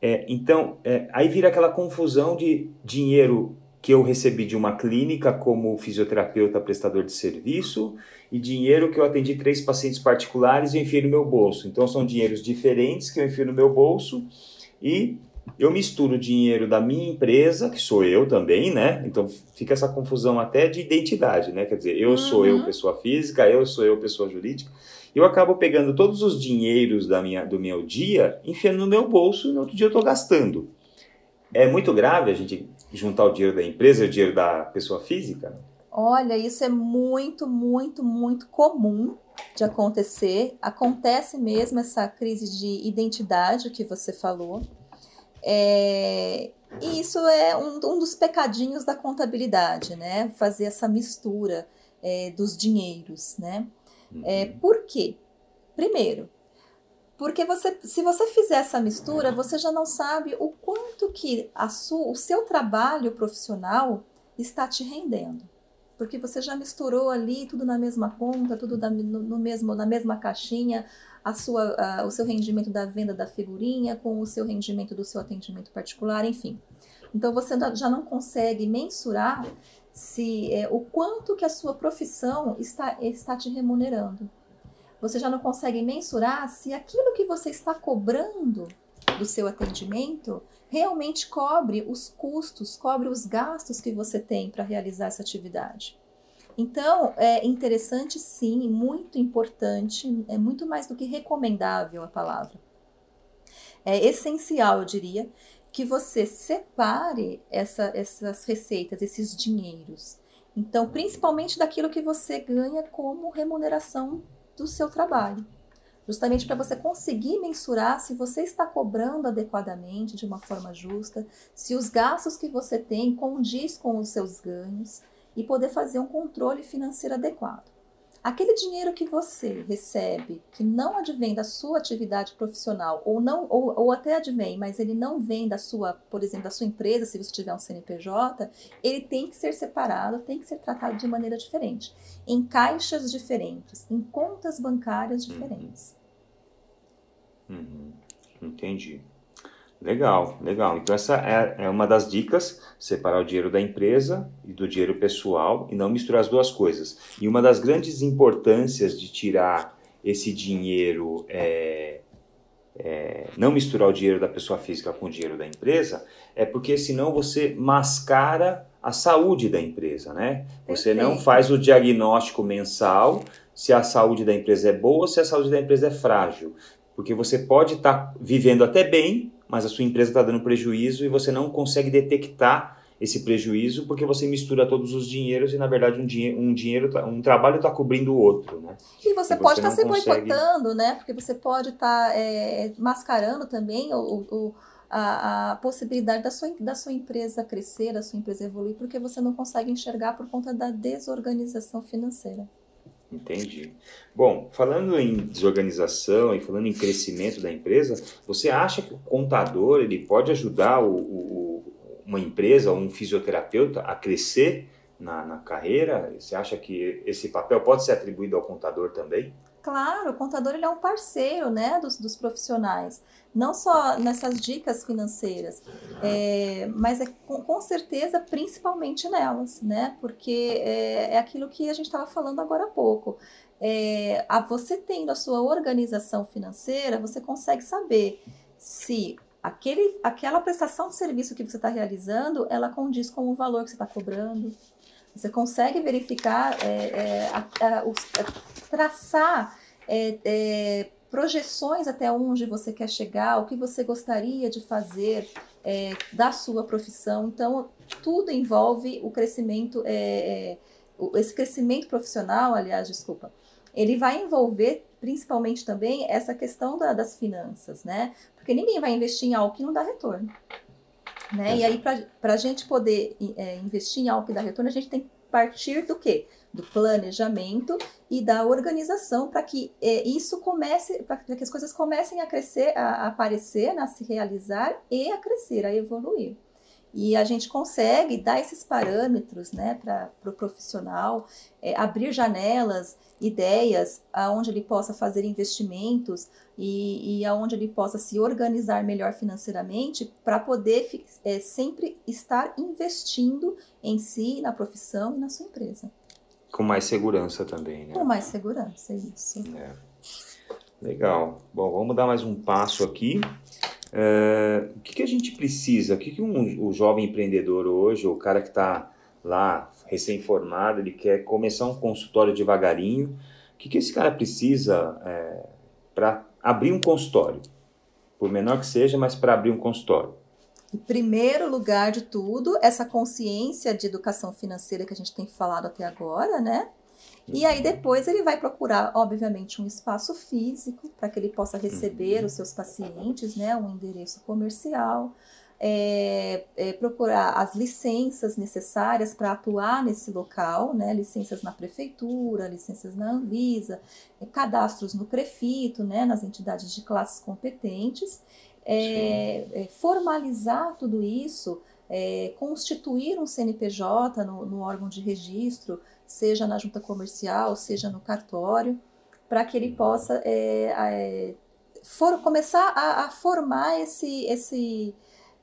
É, então, é, aí vira aquela confusão de dinheiro que eu recebi de uma clínica como fisioterapeuta prestador de serviço e dinheiro que eu atendi três pacientes particulares e enfiei no meu bolso. Então são dinheiros diferentes que eu enfio no meu bolso e eu misturo o dinheiro da minha empresa, que sou eu também, né? Então fica essa confusão até de identidade, né? Quer dizer, eu uhum. sou eu pessoa física, eu sou eu pessoa jurídica. E eu acabo pegando todos os dinheiros da minha, do meu dia, enfiando no meu bolso e no outro dia eu estou gastando. É muito grave a gente juntar o dinheiro da empresa e o dinheiro da pessoa física? Olha, isso é muito, muito, muito comum de acontecer. Acontece mesmo essa crise de identidade que você falou. É, e isso é um, um, dos pecadinhos da contabilidade, né? Fazer essa mistura é, dos dinheiros, né? É, uhum. por quê? Primeiro, porque você, se você fizer essa mistura, você já não sabe o quanto que a sua, o seu trabalho profissional está te rendendo porque você já misturou ali tudo na mesma conta, tudo da, no, no, mesmo, na mesma caixinha, a sua, a, o seu rendimento da venda da figurinha com o seu rendimento do seu atendimento particular, enfim. Então você já não consegue mensurar se é, o quanto que a sua profissão está, está te remunerando. Você já não consegue mensurar se aquilo que você está cobrando do seu atendimento realmente cobre os custos, cobre os gastos que você tem para realizar essa atividade. Então, é interessante sim, muito importante, é muito mais do que recomendável a palavra. É essencial, eu diria, que você separe essa, essas receitas, esses dinheiros. Então, principalmente daquilo que você ganha como remuneração do seu trabalho justamente para você conseguir mensurar se você está cobrando adequadamente, de uma forma justa, se os gastos que você tem condiz com os seus ganhos e poder fazer um controle financeiro adequado. Aquele dinheiro que você recebe, que não advém da sua atividade profissional, ou não, ou, ou até advém, mas ele não vem da sua, por exemplo, da sua empresa, se você tiver um CNPJ, ele tem que ser separado, tem que ser tratado de maneira diferente, em caixas diferentes, em contas bancárias diferentes. Uhum. Entendi. Legal, legal. Então essa é, é uma das dicas, separar o dinheiro da empresa e do dinheiro pessoal e não misturar as duas coisas. E uma das grandes importâncias de tirar esse dinheiro, é, é, não misturar o dinheiro da pessoa física com o dinheiro da empresa, é porque senão você mascara a saúde da empresa, né? Você não faz o diagnóstico mensal se a saúde da empresa é boa ou se a saúde da empresa é frágil. Porque você pode estar tá vivendo até bem, mas a sua empresa está dando prejuízo e você não consegue detectar esse prejuízo porque você mistura todos os dinheiros e na verdade um, dinhe um dinheiro tá, um trabalho está cobrindo o outro né? E você, pode estar tá se consegue... boicotando né? Porque você pode estar tá, é, mascarando também o, o a, a, possibilidade da sua, da sua empresa crescer da sua empresa evoluir porque você não consegue enxergar por conta da desorganização financeira Entendi. Bom, falando em desorganização e falando em crescimento da empresa, você acha que o contador ele pode ajudar o, o, uma empresa, um fisioterapeuta a crescer na, na carreira? Você acha que esse papel pode ser atribuído ao contador também? Claro, o contador ele é um parceiro né, dos, dos profissionais, não só nessas dicas financeiras, é, mas é com, com, certeza principalmente nelas, né? Porque é, é aquilo que a gente estava falando agora há pouco. É, a você tendo a sua organização financeira, você consegue saber se aquele, aquela prestação de serviço que você está realizando, ela condiz com o valor que você está cobrando. Você consegue verificar, é, é, a, a, os, é, traçar é, é, projeções até onde você quer chegar, o que você gostaria de fazer é, da sua profissão. Então, tudo envolve o crescimento, esse crescimento profissional, aliás, desculpa, ele vai envolver principalmente também essa questão da, das finanças, né? Porque ninguém vai investir em algo que não dá retorno. Né? E aí, para a gente poder é, investir em algo que dá retorno, a gente tem que partir do quê? Do planejamento e da organização para que é, isso comece, para que as coisas comecem a crescer, a, a aparecer, a se realizar e a crescer, a evoluir. E a gente consegue dar esses parâmetros né, para o pro profissional, é, abrir janelas, ideias, aonde ele possa fazer investimentos e, e aonde ele possa se organizar melhor financeiramente para poder é, sempre estar investindo em si, na profissão e na sua empresa. Com mais segurança também, né? Com mais segurança, isso. É. Legal. Bom, vamos dar mais um passo aqui. É, o que, que, a gente precisa? O que, que um, o jovem empreendedor hoje, o cara que está lá recém-formado, ele quer começar um consultório devagarinho, o que, que esse cara precisa é, para abrir um consultório? Por menor que seja, mas para abrir um consultório. Em primeiro lugar de tudo, essa consciência de educação financeira que a gente tem falado até agora, né? E aí depois ele vai procurar, obviamente, um espaço físico para que ele possa receber uhum. os seus pacientes, né, um endereço comercial, é, é, procurar as licenças necessárias para atuar nesse local, né, licenças na prefeitura, licenças na Anvisa, é, cadastros no Prefito, né, nas entidades de classes competentes, é, formalizar tudo isso, constituir um CNPJ no, no órgão de registro, seja na junta comercial, seja no cartório, para que ele possa é, é, for, começar a, a, formar esse, esse,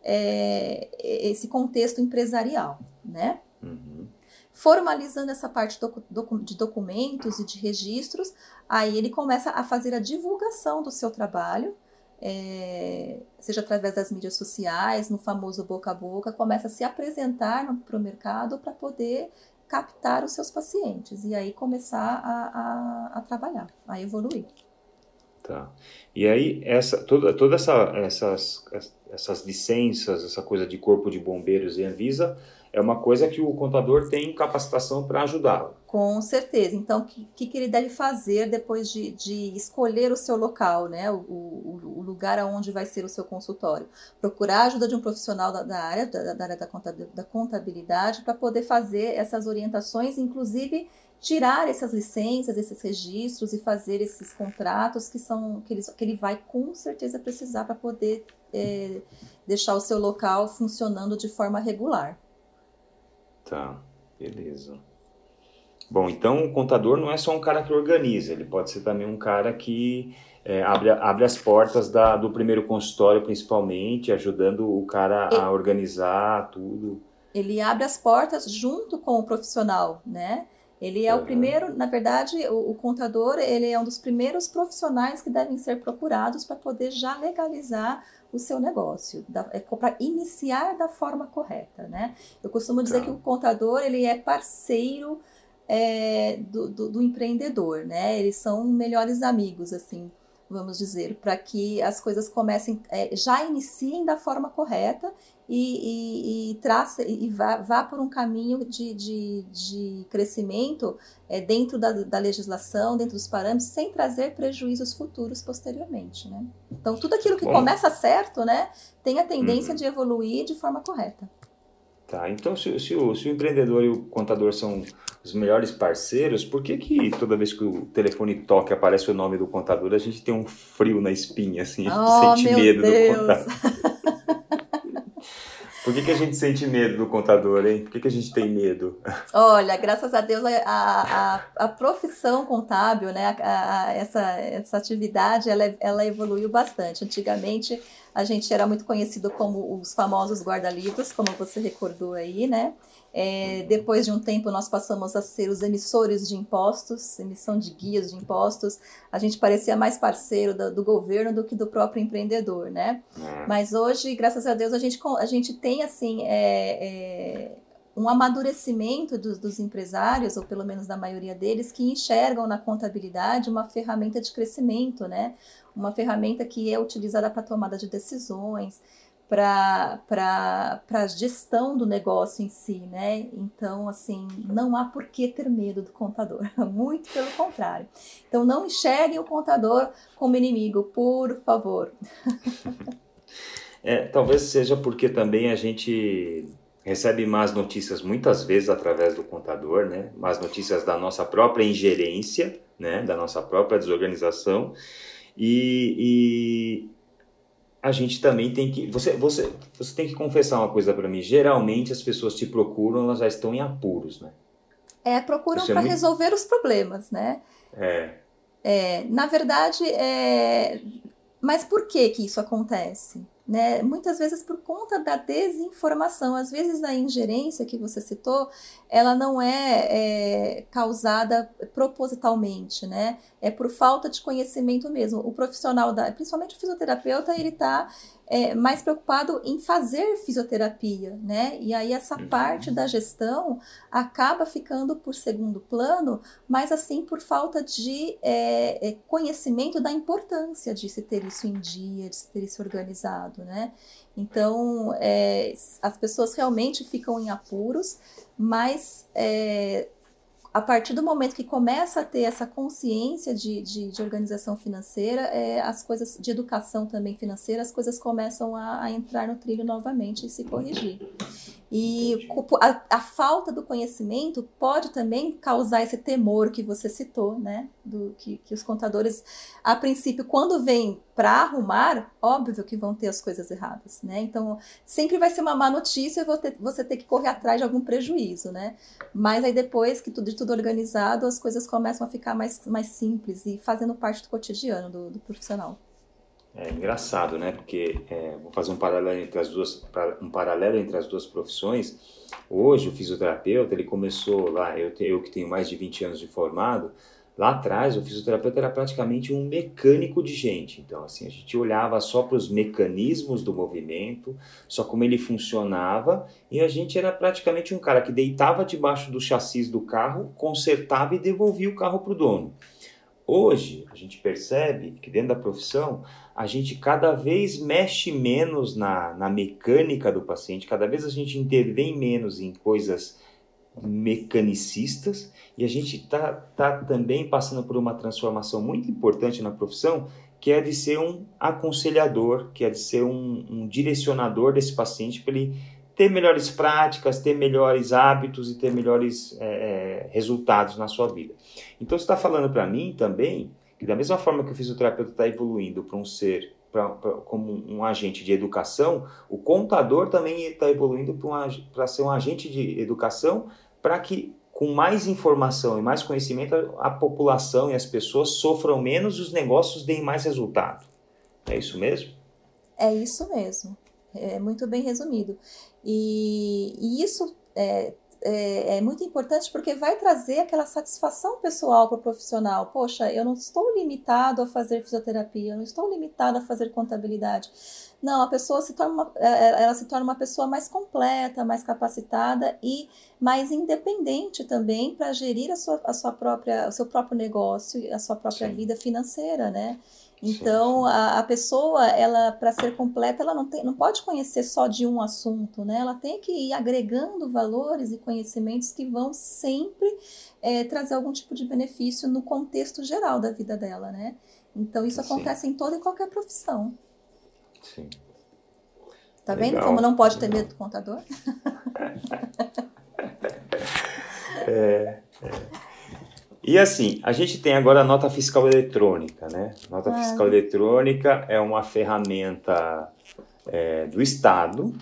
é, esse contexto empresarial, né? Uhum. Formalizando essa parte do, de documentos e de registros, aí ele começa a fazer a divulgação do seu trabalho, é, seja através das mídias sociais, no famoso boca a boca, começa a se apresentar para o mercado para poder captar os seus pacientes e aí começar a, a, a trabalhar, a evoluir. Tá. E aí, essa, toda, toda essa, essas, essas licenças, essa coisa de corpo de bombeiros e Anvisa, é uma coisa que o contador tem capacitação para ajudá-lo. Com certeza. Então, o que, que ele deve fazer depois de, de escolher o seu local, né? O, o, o, lugar aonde vai ser o seu consultório? Procurar a ajuda de um profissional da, da área, da, da, área da contabilidade, para poder fazer essas orientações, inclusive tirar essas licenças, esses registros e fazer esses contratos que são que ele, que ele vai com certeza precisar para poder é, deixar o seu local funcionando de forma regular. Tá, beleza. Bom, então o contador não é só um cara que organiza, ele pode ser também um cara que é, abre, abre as portas da, do primeiro consultório, principalmente, ajudando o cara a organizar tudo. Ele abre as portas junto com o profissional, né? Ele é uhum. o primeiro, na verdade, o, o, contador, ele é um dos primeiros profissionais que devem ser procurados para poder já legalizar o seu negócio, é, para iniciar da forma correta, né? Eu costumo dizer tá. que o contador, ele é parceiro é, do, do, do, empreendedor, né? Eles são melhores amigos, assim, vamos dizer, para que as coisas comecem, é, já iniciem da forma correta e, e, e, traça, e vá, vá por um caminho de, de, de crescimento é, dentro da, da legislação, dentro dos parâmetros, sem trazer prejuízos futuros posteriormente. Né? Então, tudo aquilo que Bom, começa certo né, tem a tendência uhum. de evoluir de forma correta. Tá, então se, se, o, se o empreendedor e o contador são os melhores parceiros, por que que toda vez que o telefone toca e aparece o nome do contador, a gente tem um frio na espinha, assim, a gente oh, sente medo Deus. do contador? Por que, que a gente sente medo do contador, hein? Por que, que a gente tem medo? Olha, graças a Deus, a, a, a profissão contábil, né, a, a, essa, essa atividade, ela, ela evoluiu bastante. Antigamente, a gente era muito conhecido como os famosos guarda-livros, como você recordou aí, né? É, depois de um tempo, nós passamos a ser os emissores de impostos, emissão de guias de impostos. A gente parecia mais parceiro do, do governo do que do próprio empreendedor, né? É. Mas hoje, graças a Deus, a gente, a gente tem, assim, é, é, um amadurecimento dos, dos empresários, ou pelo menos da maioria deles, que enxergam na contabilidade uma ferramenta de crescimento, né? Uma ferramenta que é utilizada para tomada de decisões, para a gestão do negócio em si, né? Então, assim, não há por que ter medo do contador, muito pelo contrário. Então, não enxerguem o contador como inimigo, por favor. É, talvez seja porque também a gente recebe más notícias muitas vezes através do contador, né? Más notícias da nossa própria ingerência, né? Da nossa própria desorganização. E, a gente também tem que. Você, você, você tem que confessar uma coisa para mim. Geralmente as pessoas te procuram, elas já estão em apuros, né? É, procuram para é muito... resolver os problemas, né? É. é na verdade, é... mas por que que isso acontece? Né? Muitas vezes por conta da desinformação, às vezes a ingerência que você citou, ela não é, é, causada propositalmente, né? É por falta de conhecimento mesmo. O profissional, da, principalmente o fisioterapeuta, ele está é, mais preocupado em fazer fisioterapia, né? E aí essa uhum. parte da gestão acaba ficando por segundo plano, mas assim por falta de é, é, conhecimento da importância de se ter isso em dia, de se ter isso organizado, né? Então é, as pessoas realmente ficam em apuros, mas é, a partir do momento que começa a ter essa consciência de, de, de organização financeira, é, as coisas de educação também financeira, as coisas começam a, a entrar no trilho novamente e se corrigir. E a, a, falta do conhecimento pode também causar esse temor que você citou, né? Do, que, que os contadores, a princípio, quando vêm para arrumar, óbvio que vão ter as coisas erradas, né? Então, sempre vai ser uma má notícia ter, você ter que correr atrás de algum prejuízo, né? Mas aí depois que tudo de tudo organizado, as coisas começam a ficar mais, mais simples e fazendo parte do cotidiano do, do profissional. É engraçado, né? Porque é, vou fazer um paralelo entre as duas, um paralelo entre as duas profissões. Hoje o fisioterapeuta ele começou lá, eu, eu que tenho mais de 20 anos de formado, lá atrás o fisioterapeuta era praticamente um mecânico de gente. Então assim a gente olhava só para os mecanismos do movimento, só como ele funcionava e a gente era praticamente um cara que deitava debaixo do chassi do carro, consertava e devolvia o carro para o dono. Hoje, a gente percebe que dentro da profissão, a gente cada vez mexe menos na, na mecânica do paciente, cada vez a gente intervém menos em coisas mecanicistas e a gente está tá também passando por uma transformação muito importante na profissão, que é de ser um aconselhador, que é de ser um, um direcionador desse paciente para ele ter melhores práticas, ter melhores hábitos e ter melhores é, é resultados na sua vida. Então, você está falando para mim também que, da mesma forma que o fisioterapeuta está evoluindo para um ser, pra, pra, como um agente de educação, o contador também está evoluindo para ser um agente de educação para que, com mais informação e mais conhecimento, a população e as pessoas sofram menos e os negócios deem mais resultado. É isso mesmo? É isso mesmo. É muito bem resumido. E, e isso é, é, é, muito importante porque vai trazer aquela satisfação pessoal para o profissional. Poxa, eu não estou limitado a fazer fisioterapia, eu não estou limitado a fazer contabilidade. Não, a pessoa se torna uma, é, é, ela se torna uma pessoa mais completa, mais capacitada e mais independente também para gerir a sua, a sua própria, o seu próprio negócio, a sua própria Sim. vida financeira, né? Então, a, a pessoa, ela para ser completa, ela não, tem, não pode conhecer só de um assunto, né? Ela tem que ir agregando valores e conhecimentos que vão sempre é, trazer algum tipo de benefício no contexto geral da vida dela, né? Então, isso Sim. acontece em toda e qualquer profissão. Sim. Tá Legal. vendo como não pode ter medo do contador? é, é. E assim, a gente tem agora a nota fiscal eletrônica, né? Nota ah. fiscal eletrônica é uma ferramenta é, do Estado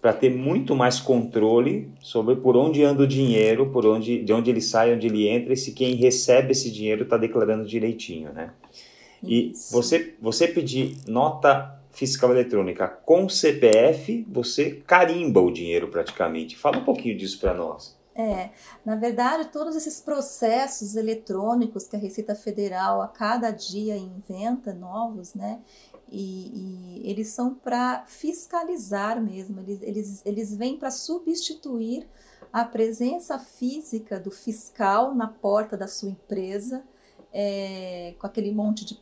para ter muito mais controle sobre por onde anda o dinheiro, por onde, de onde ele sai, onde ele entra, e se quem recebe esse dinheiro está declarando direitinho, né? E você, você pedir nota fiscal eletrônica com CPF, você carimba o dinheiro praticamente. Fala um pouquinho disso para nós. É, na verdade, todos esses processos eletrônicos que a Receita Federal a cada dia inventa novos, né? E, e eles são para fiscalizar mesmo, eles, eles, eles vêm para substituir a presença física do fiscal na porta da sua empresa, é, com aquele monte de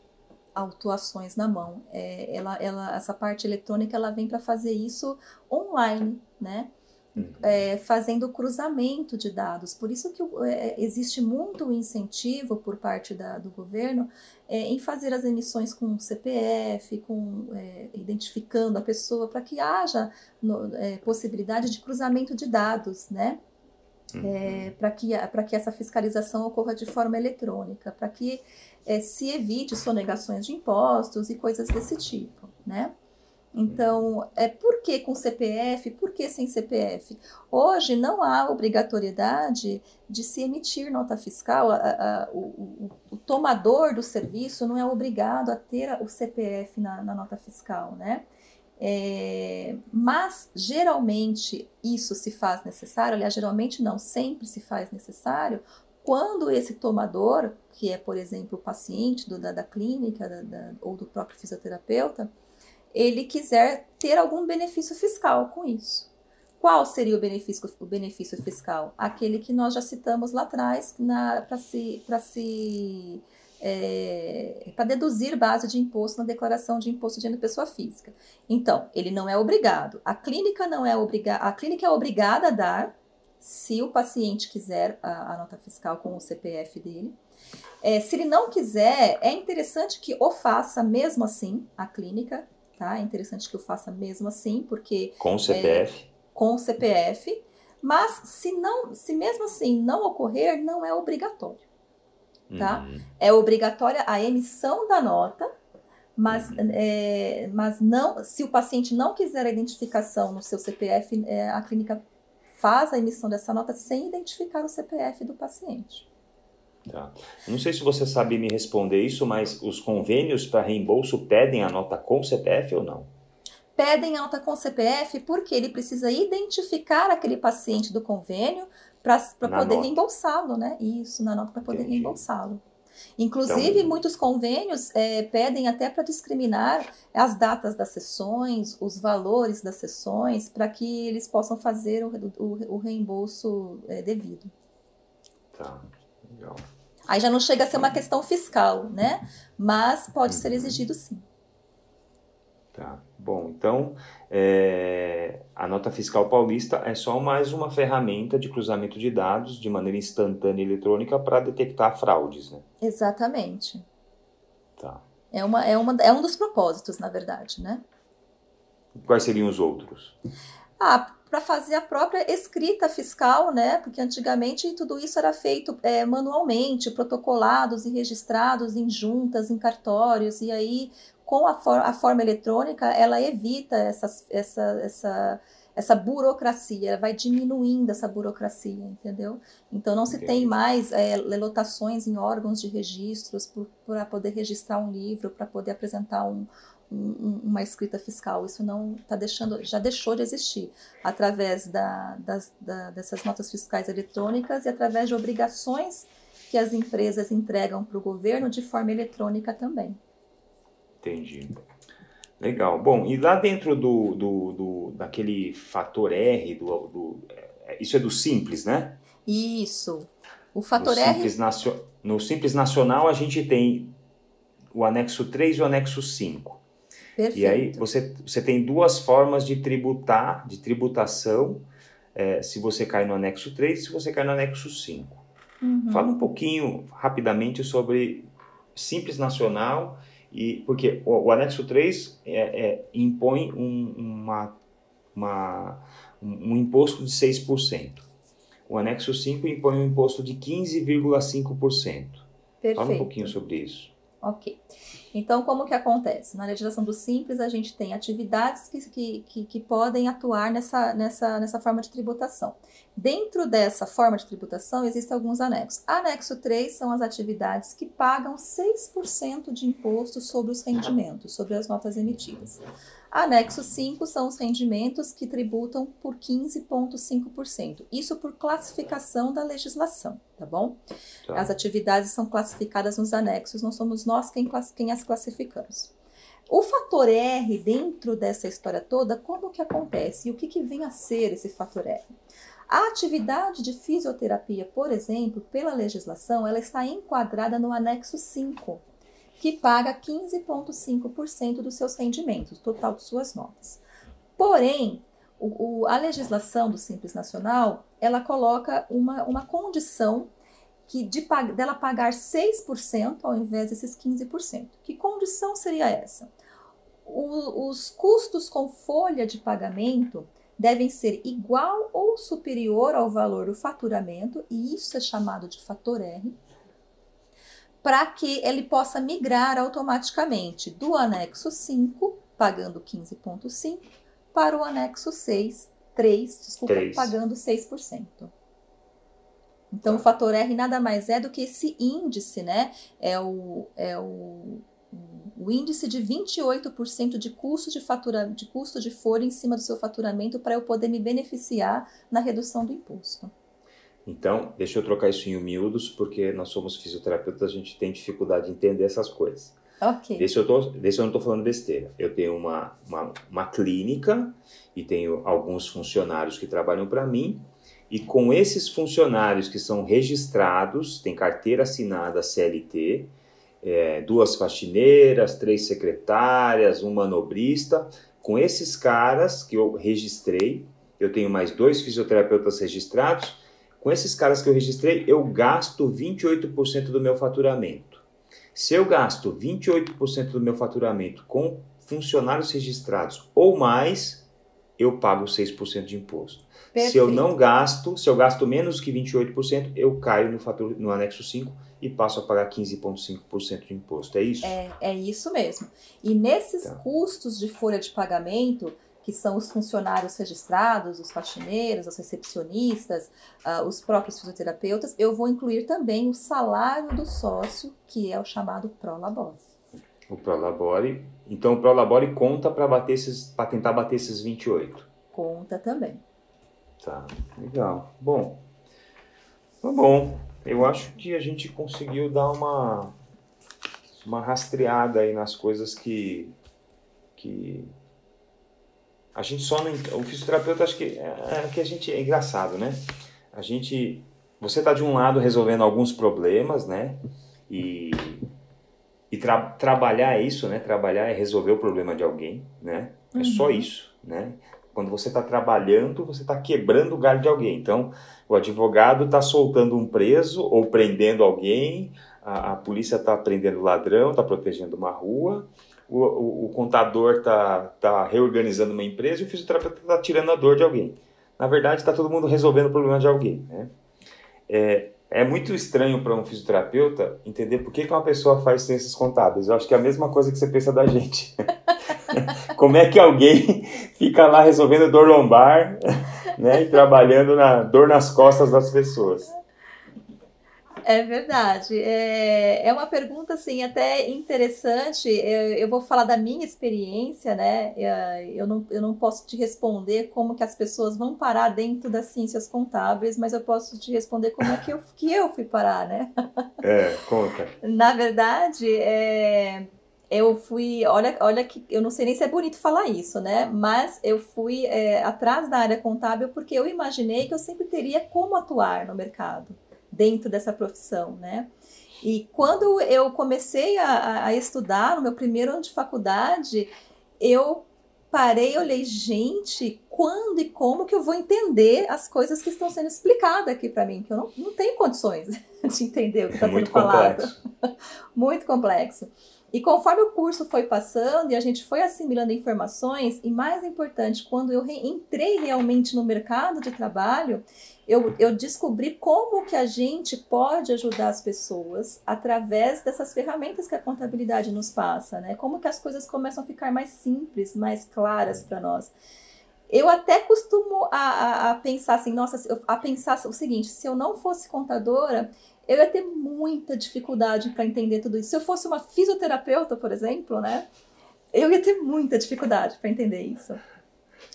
autuações na mão. É, ela, ela, essa parte eletrônica ela vem para fazer isso online, né? Uhum. É, fazendo cruzamento de dados. Por isso que é, existe muito incentivo por parte da, do governo é, em fazer as emissões com CPF, com, é, identificando a pessoa, para que haja no, é, possibilidade de cruzamento de dados, né? Uhum. para que, que essa fiscalização ocorra de forma eletrônica, para que se evite sonegações de impostos e coisas desse tipo, né? Então, é por que com CPF? Por que sem CPF? Hoje não há obrigatoriedade de se emitir nota fiscal. A, a, o, o, tomador do serviço não é obrigado a ter o CPF na, na nota fiscal, né? É, mas geralmente isso se faz necessário, aliás, geralmente não, sempre se faz necessário quando esse tomador, que é, por exemplo, o paciente do, da, da clínica da, da, ou do próprio fisioterapeuta, ele quiser ter algum benefício fiscal com isso. Qual seria o benefício, o benefício fiscal? Aquele que nós já citamos lá atrás para se, se é, para deduzir base de imposto na declaração de imposto de renda pessoa física. Então, ele não é obrigado. A clínica não é obrigada. A clínica é obrigada a dar, se o paciente quiser a, a nota fiscal com o CPF dele. É, se ele não quiser, é interessante que o faça mesmo assim a clínica, tá? É interessante que eu faça mesmo assim, porque com o CPF, é, com o CPF, mas se não, se mesmo assim não ocorrer, não é obrigatório, tá? Uhum. É obrigatória a emissão da nota, mas, uhum. é, mas não, se o paciente não quiser a identificação no seu CPF, é, a clínica faz a emissão dessa nota sem identificar o CPF do paciente. Tá. Não sei se você sabe me responder isso, mas os convênios para reembolso pedem a nota com CPF ou não? Pedem a nota com CPF porque ele precisa identificar aquele paciente do convênio para poder reembolsá-lo, né? Isso, na nota para poder reembolsá-lo. Inclusive, então, muitos convênios é, pedem até para discriminar as datas das sessões, os valores das sessões, para que eles possam fazer o, o, o reembolso é, devido. Tá, legal. Aí já não chega a ser uma questão fiscal, né? Mas pode ser exigido sim. Tá. Bom, então é, a nota fiscal paulista é só mais uma ferramenta de cruzamento de dados de maneira instantânea e eletrônica para detectar fraudes, né? Exatamente. Tá. É, uma, é, uma, é um dos propósitos, na verdade, né? Quais seriam os outros? Ah, para fazer a própria escrita fiscal, né? Porque antigamente tudo isso era feito é, manualmente, protocolados e registrados em juntas, em cartórios, e aí com a, for a forma eletrônica ela evita essas, essa, essa, essa burocracia, ela vai diminuindo essa burocracia, entendeu? Então não se tem mais é, lotações em órgãos de registros para poder registrar um livro, para poder apresentar um, um, uma escrita fiscal. Isso não está deixando, já deixou de existir através da, das, da, dessas notas fiscais eletrônicas e através de obrigações que as empresas entregam para o governo de forma eletrônica também. Entendi. Legal. Bom, e lá dentro do, do, do daquele fator R, do, do, é, isso é do Simples, né? Isso. O fator no R. Simples No Simples Nacional a gente tem o anexo 3 e o anexo 5. Perfeito. E aí você, você tem duas formas de tributar, de tributação, é, se você cai no anexo 3 e se você cai no anexo 5. Uhum. Fala um pouquinho, rapidamente, sobre Simples Nacional, e porque o, o anexo 3 é, é, impõe um, uma, uma, um, um imposto de 6%. O anexo 5 impõe um imposto de 15,5%. Fala um pouquinho sobre isso. Ok. Então, como que acontece? Na legislação do Simples, a gente tem atividades que, que, que, que, podem atuar nessa, nessa, nessa forma de tributação. Dentro dessa forma de tributação, existem alguns anexos. Anexo 3 são as atividades que pagam 6% de imposto sobre os rendimentos, sobre as notas emitidas. Anexo 5 são os rendimentos que tributam por 15,5%. Isso por classificação da legislação, tá bom? Tá. As atividades são classificadas nos anexos, não somos nós quem, quem as classificamos. O fator R dentro dessa história toda, como que acontece? E o que, que vem a ser esse fator R? A atividade de fisioterapia, por exemplo, pela legislação, ela está enquadrada no anexo 5 que paga 15,5% dos seus rendimentos, total de suas notas. Porém, o, o, a legislação do Simples Nacional, ela coloca uma, uma condição que de, dela pagar 6% ao invés desses 15%. Que condição seria essa? O, os custos com folha de pagamento devem ser igual ou superior ao valor do faturamento, e isso é chamado de fator R, para que ele possa migrar automaticamente do anexo 5, pagando 15,5%, para o anexo 6, 3, desculpa, 3. pagando 6%. Então, tá. o fator R nada mais é do que esse índice, né? É o, é o, o índice de 28% de custo de fatura, de custo de folha em cima do seu faturamento para eu poder me beneficiar na redução do imposto. Então, deixa eu trocar isso em miúdos, porque nós somos fisioterapeutas, a gente tem dificuldade de entender essas coisas. Ok. Desse eu, tô, desse eu não estou falando besteira. Eu tenho uma, uma, uma clínica e tenho alguns funcionários que trabalham para mim, e com esses funcionários que são registrados, tem carteira assinada CLT, é, duas faxineiras, três secretárias, um manobrista, com esses caras que eu registrei, eu tenho mais dois fisioterapeutas registrados, com esses caras que eu registrei, eu gasto 28% do meu faturamento. Se eu gasto 28% do meu faturamento com funcionários registrados ou mais, eu pago 6% de imposto. Perfeito. Se eu não gasto, se eu gasto menos que 28%, eu caio no, fator, no anexo 5 e passo a pagar 15,5% de imposto. É isso? É, é isso mesmo. E nesses tá. custos de folha de pagamento, que são os funcionários registrados, os faxineiros, os recepcionistas, uh, os próprios fisioterapeutas, eu vou incluir também o salário do sócio, que é o chamado Prolabore. O Prolabore. Então o Prolabore conta para bater esses, para tentar bater esses 28. Conta também. Tá, legal. Bom. Tá bom. Eu acho que a gente conseguiu dar uma uma rastreada aí nas coisas que que a gente só não. O fisioterapeuta, acho que é, é que a gente. É engraçado, né? A gente. Você está de um lado resolvendo alguns problemas, né? E, e tra, trabalhar é isso, né? Trabalhar é resolver o problema de alguém, né? É uhum. só isso, né? Quando você está trabalhando, você está quebrando o galho de alguém. Então, o advogado está soltando um preso ou prendendo alguém, a, a polícia está prendendo ladrão, está protegendo uma rua, o, o, o contador está tá reorganizando uma empresa e o fisioterapeuta está tirando a dor de alguém. Na verdade, está todo mundo resolvendo o problema de alguém. Né? É, é muito estranho para um fisioterapeuta entender por que, que uma pessoa faz ciências contábeis. Eu acho que é a mesma coisa que você pensa da gente. Como é que alguém fica lá resolvendo dor lombar né, e trabalhando na dor nas costas das pessoas? É verdade. É, é uma pergunta, assim, até interessante. Eu, eu vou falar da minha experiência, né? Eu não, eu não posso te responder como que as pessoas vão parar dentro das ciências contábeis, mas eu posso te responder como é que eu, que eu fui parar, né? É, conta. Na verdade, é, eu fui, olha, olha que eu não sei nem se é bonito falar isso, né? Mas eu fui é, atrás da área contábil porque eu imaginei que eu sempre teria como atuar no mercado dentro dessa profissão, né? E quando eu comecei a, a estudar no meu primeiro ano de faculdade, eu parei e olhei, gente, quando e como que eu vou entender as coisas que estão sendo explicadas aqui para mim? Que eu não, não tenho condições de entender o que está sendo falado. Muito complexo. E conforme o curso foi passando e a gente foi assimilando informações, e mais importante, quando eu entrei realmente no mercado de trabalho, eu, eu descobri como que a gente pode ajudar as pessoas através dessas ferramentas que a contabilidade nos passa, né? Como que as coisas começam a ficar mais simples, mais claras para nós. Eu até costumo a, a, a, pensar assim, nossa, a pensar o seguinte, se eu não fosse contadora, eu ia ter muita dificuldade para entender tudo isso. Se eu fosse uma fisioterapeuta, por exemplo, né? Eu ia ter muita dificuldade para entender isso.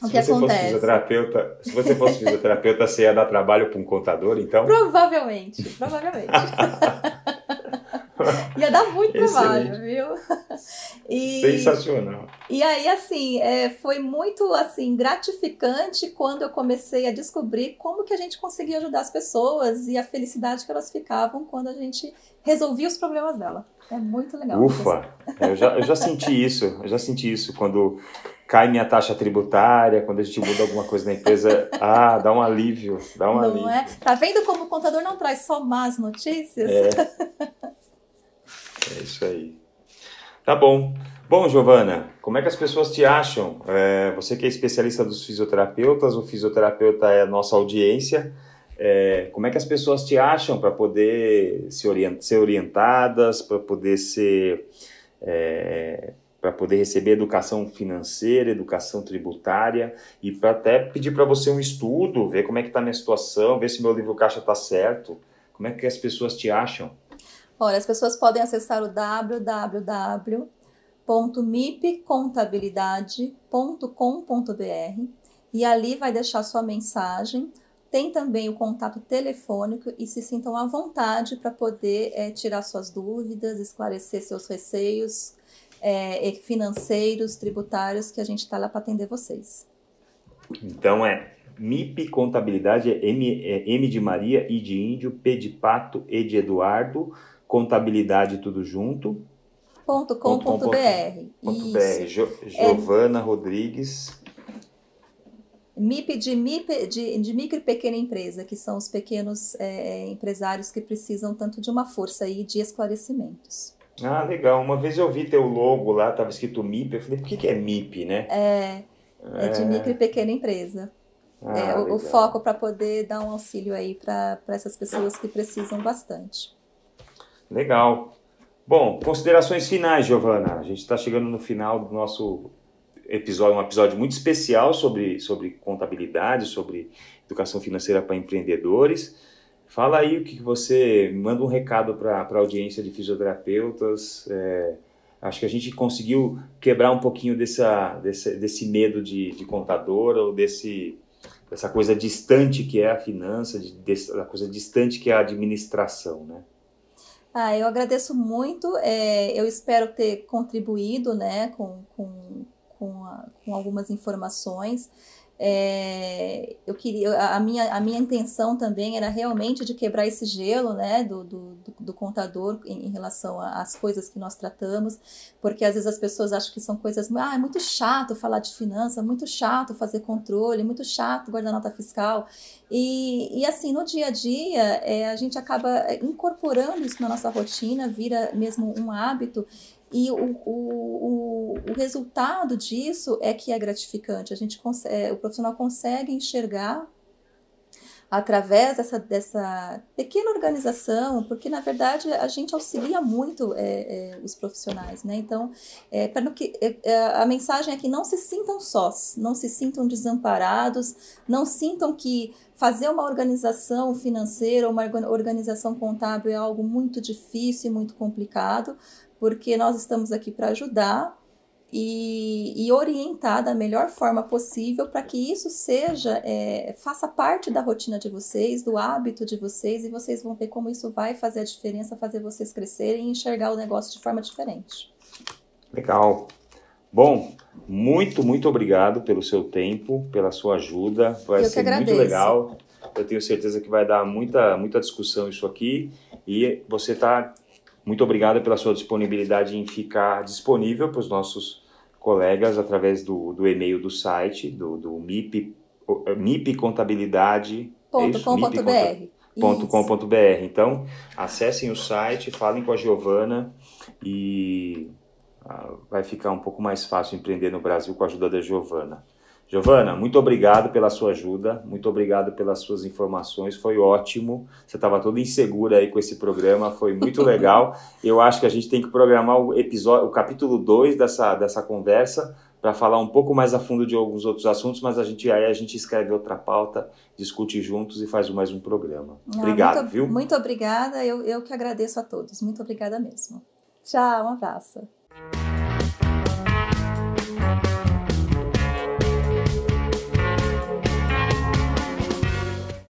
O se que você acontece? Fosse fisioterapeuta, se você fosse fisioterapeuta, você ia dar trabalho para um contador, então? Provavelmente, provavelmente. Ia dar muito trabalho, viu? E, Sensacional. E aí, assim, é, foi muito assim gratificante quando eu comecei a descobrir como que a gente conseguia ajudar as pessoas e a felicidade que elas ficavam quando a gente resolvia os problemas dela. É muito legal. Ufa! Eu já, eu já senti isso, eu já senti isso quando cai minha taxa tributária, quando a gente muda alguma coisa na empresa, ah, dá um alívio, dá um não alívio. É? Tá vendo como o contador não traz só más notícias? É. É isso aí. Tá bom. Bom, Giovana, como é que as pessoas te acham? É, você que é especialista dos fisioterapeutas, o fisioterapeuta é a nossa audiência. É, como é que as pessoas te acham para poder se orient ser orientadas, para poder ser é, para poder receber educação financeira, educação tributária e para até pedir para você um estudo, ver como é que está a minha situação, ver se meu livro caixa está certo. Como é que as pessoas te acham? Olha, as pessoas podem acessar o www.mipcontabilidade.com.br e ali vai deixar sua mensagem. Tem também o contato telefônico e se sintam à vontade para poder é, tirar suas dúvidas, esclarecer seus receios é, financeiros, tributários, que a gente está lá para atender vocês. Então é MIP Contabilidade, é M, é M de Maria, I de Índio, P de Pato, E de Eduardo contabilidade tudo junto. Ponto com ponto br. Ponto br. Jo, Giovana é... Rodrigues. MIP de, MIP de, de micro e pequena empresa, que são os pequenos é, empresários que precisam tanto de uma força aí de esclarecimentos. Ah, legal. Uma vez eu vi teu logo lá, estava escrito MIP, eu falei, por que, que é MIP, né? É, é, é de micro e pequena empresa. Ah, é, o, o, foco para poder dar um auxílio aí para essas pessoas que precisam bastante. Legal. Bom, considerações finais, Giovana. A gente está chegando no final do nosso episódio, um episódio muito especial sobre, sobre contabilidade, sobre educação financeira para empreendedores. Fala aí o que você manda um recado para a audiência de fisioterapeutas. É, acho que a gente conseguiu quebrar um pouquinho dessa, desse, desse medo de, de contador ou desse, dessa coisa distante que é a finança, de, dessa coisa distante que é a administração, né? Ah, eu agradeço muito. É, eu espero ter contribuído né, com, com, com, a, com algumas informações. É, eu queria a minha, a minha intenção também era realmente de quebrar esse gelo né, do, do, do contador em, em relação às coisas que nós tratamos, porque às vezes as pessoas acham que são coisas ah, é muito chato falar de finança, muito chato fazer controle, muito chato guardar nota fiscal. E, e assim, no dia a dia, é, a gente acaba incorporando isso na nossa rotina, vira mesmo um hábito. E o, o, o, resultado disso é que é gratificante. A gente consegue, é, o profissional consegue enxergar através dessa, dessa pequena organização, porque na verdade a gente auxilia muito é, é, os profissionais, né? Então, é, para que é, é, a mensagem é que não se sintam sós, não se sintam desamparados, não sintam que fazer uma organização financeira, uma organização contábil é algo muito difícil e muito complicado, porque nós estamos aqui para ajudar e, e, orientar da melhor forma possível para que isso seja, é, faça parte da rotina de vocês, do hábito de vocês, e vocês vão ver como isso vai fazer a diferença, fazer vocês crescerem e enxergar o negócio de forma diferente. Legal. Bom, muito, muito obrigado pelo seu tempo, pela sua ajuda. Vai Eu ser muito legal. Eu tenho certeza que vai dar muita, muita discussão isso aqui. E você está muito obrigado pela sua disponibilidade em ficar disponível para os nossos colegas através do, do e-mail do site, do, do MIP, mipcontabilidade.com.br. Então, acessem o site, falem com a Giovana e uh, vai ficar um pouco mais fácil empreender no Brasil com a ajuda da Giovana. Giovana, muito obrigado pela sua ajuda, muito obrigado pelas suas informações, foi ótimo. Você estava toda insegura aí com esse programa, foi muito legal. Eu acho que a gente tem que programar o episódio, o capítulo 2 dessa, dessa conversa para falar um pouco mais a fundo de alguns outros assuntos, mas a gente aí a gente escreve outra pauta, discute juntos e faz mais um programa. Ah, Obrigado, muito, viu? Muito obrigada, eu, eu que agradeço a todos. Muito obrigada mesmo. Tchau, um abraço.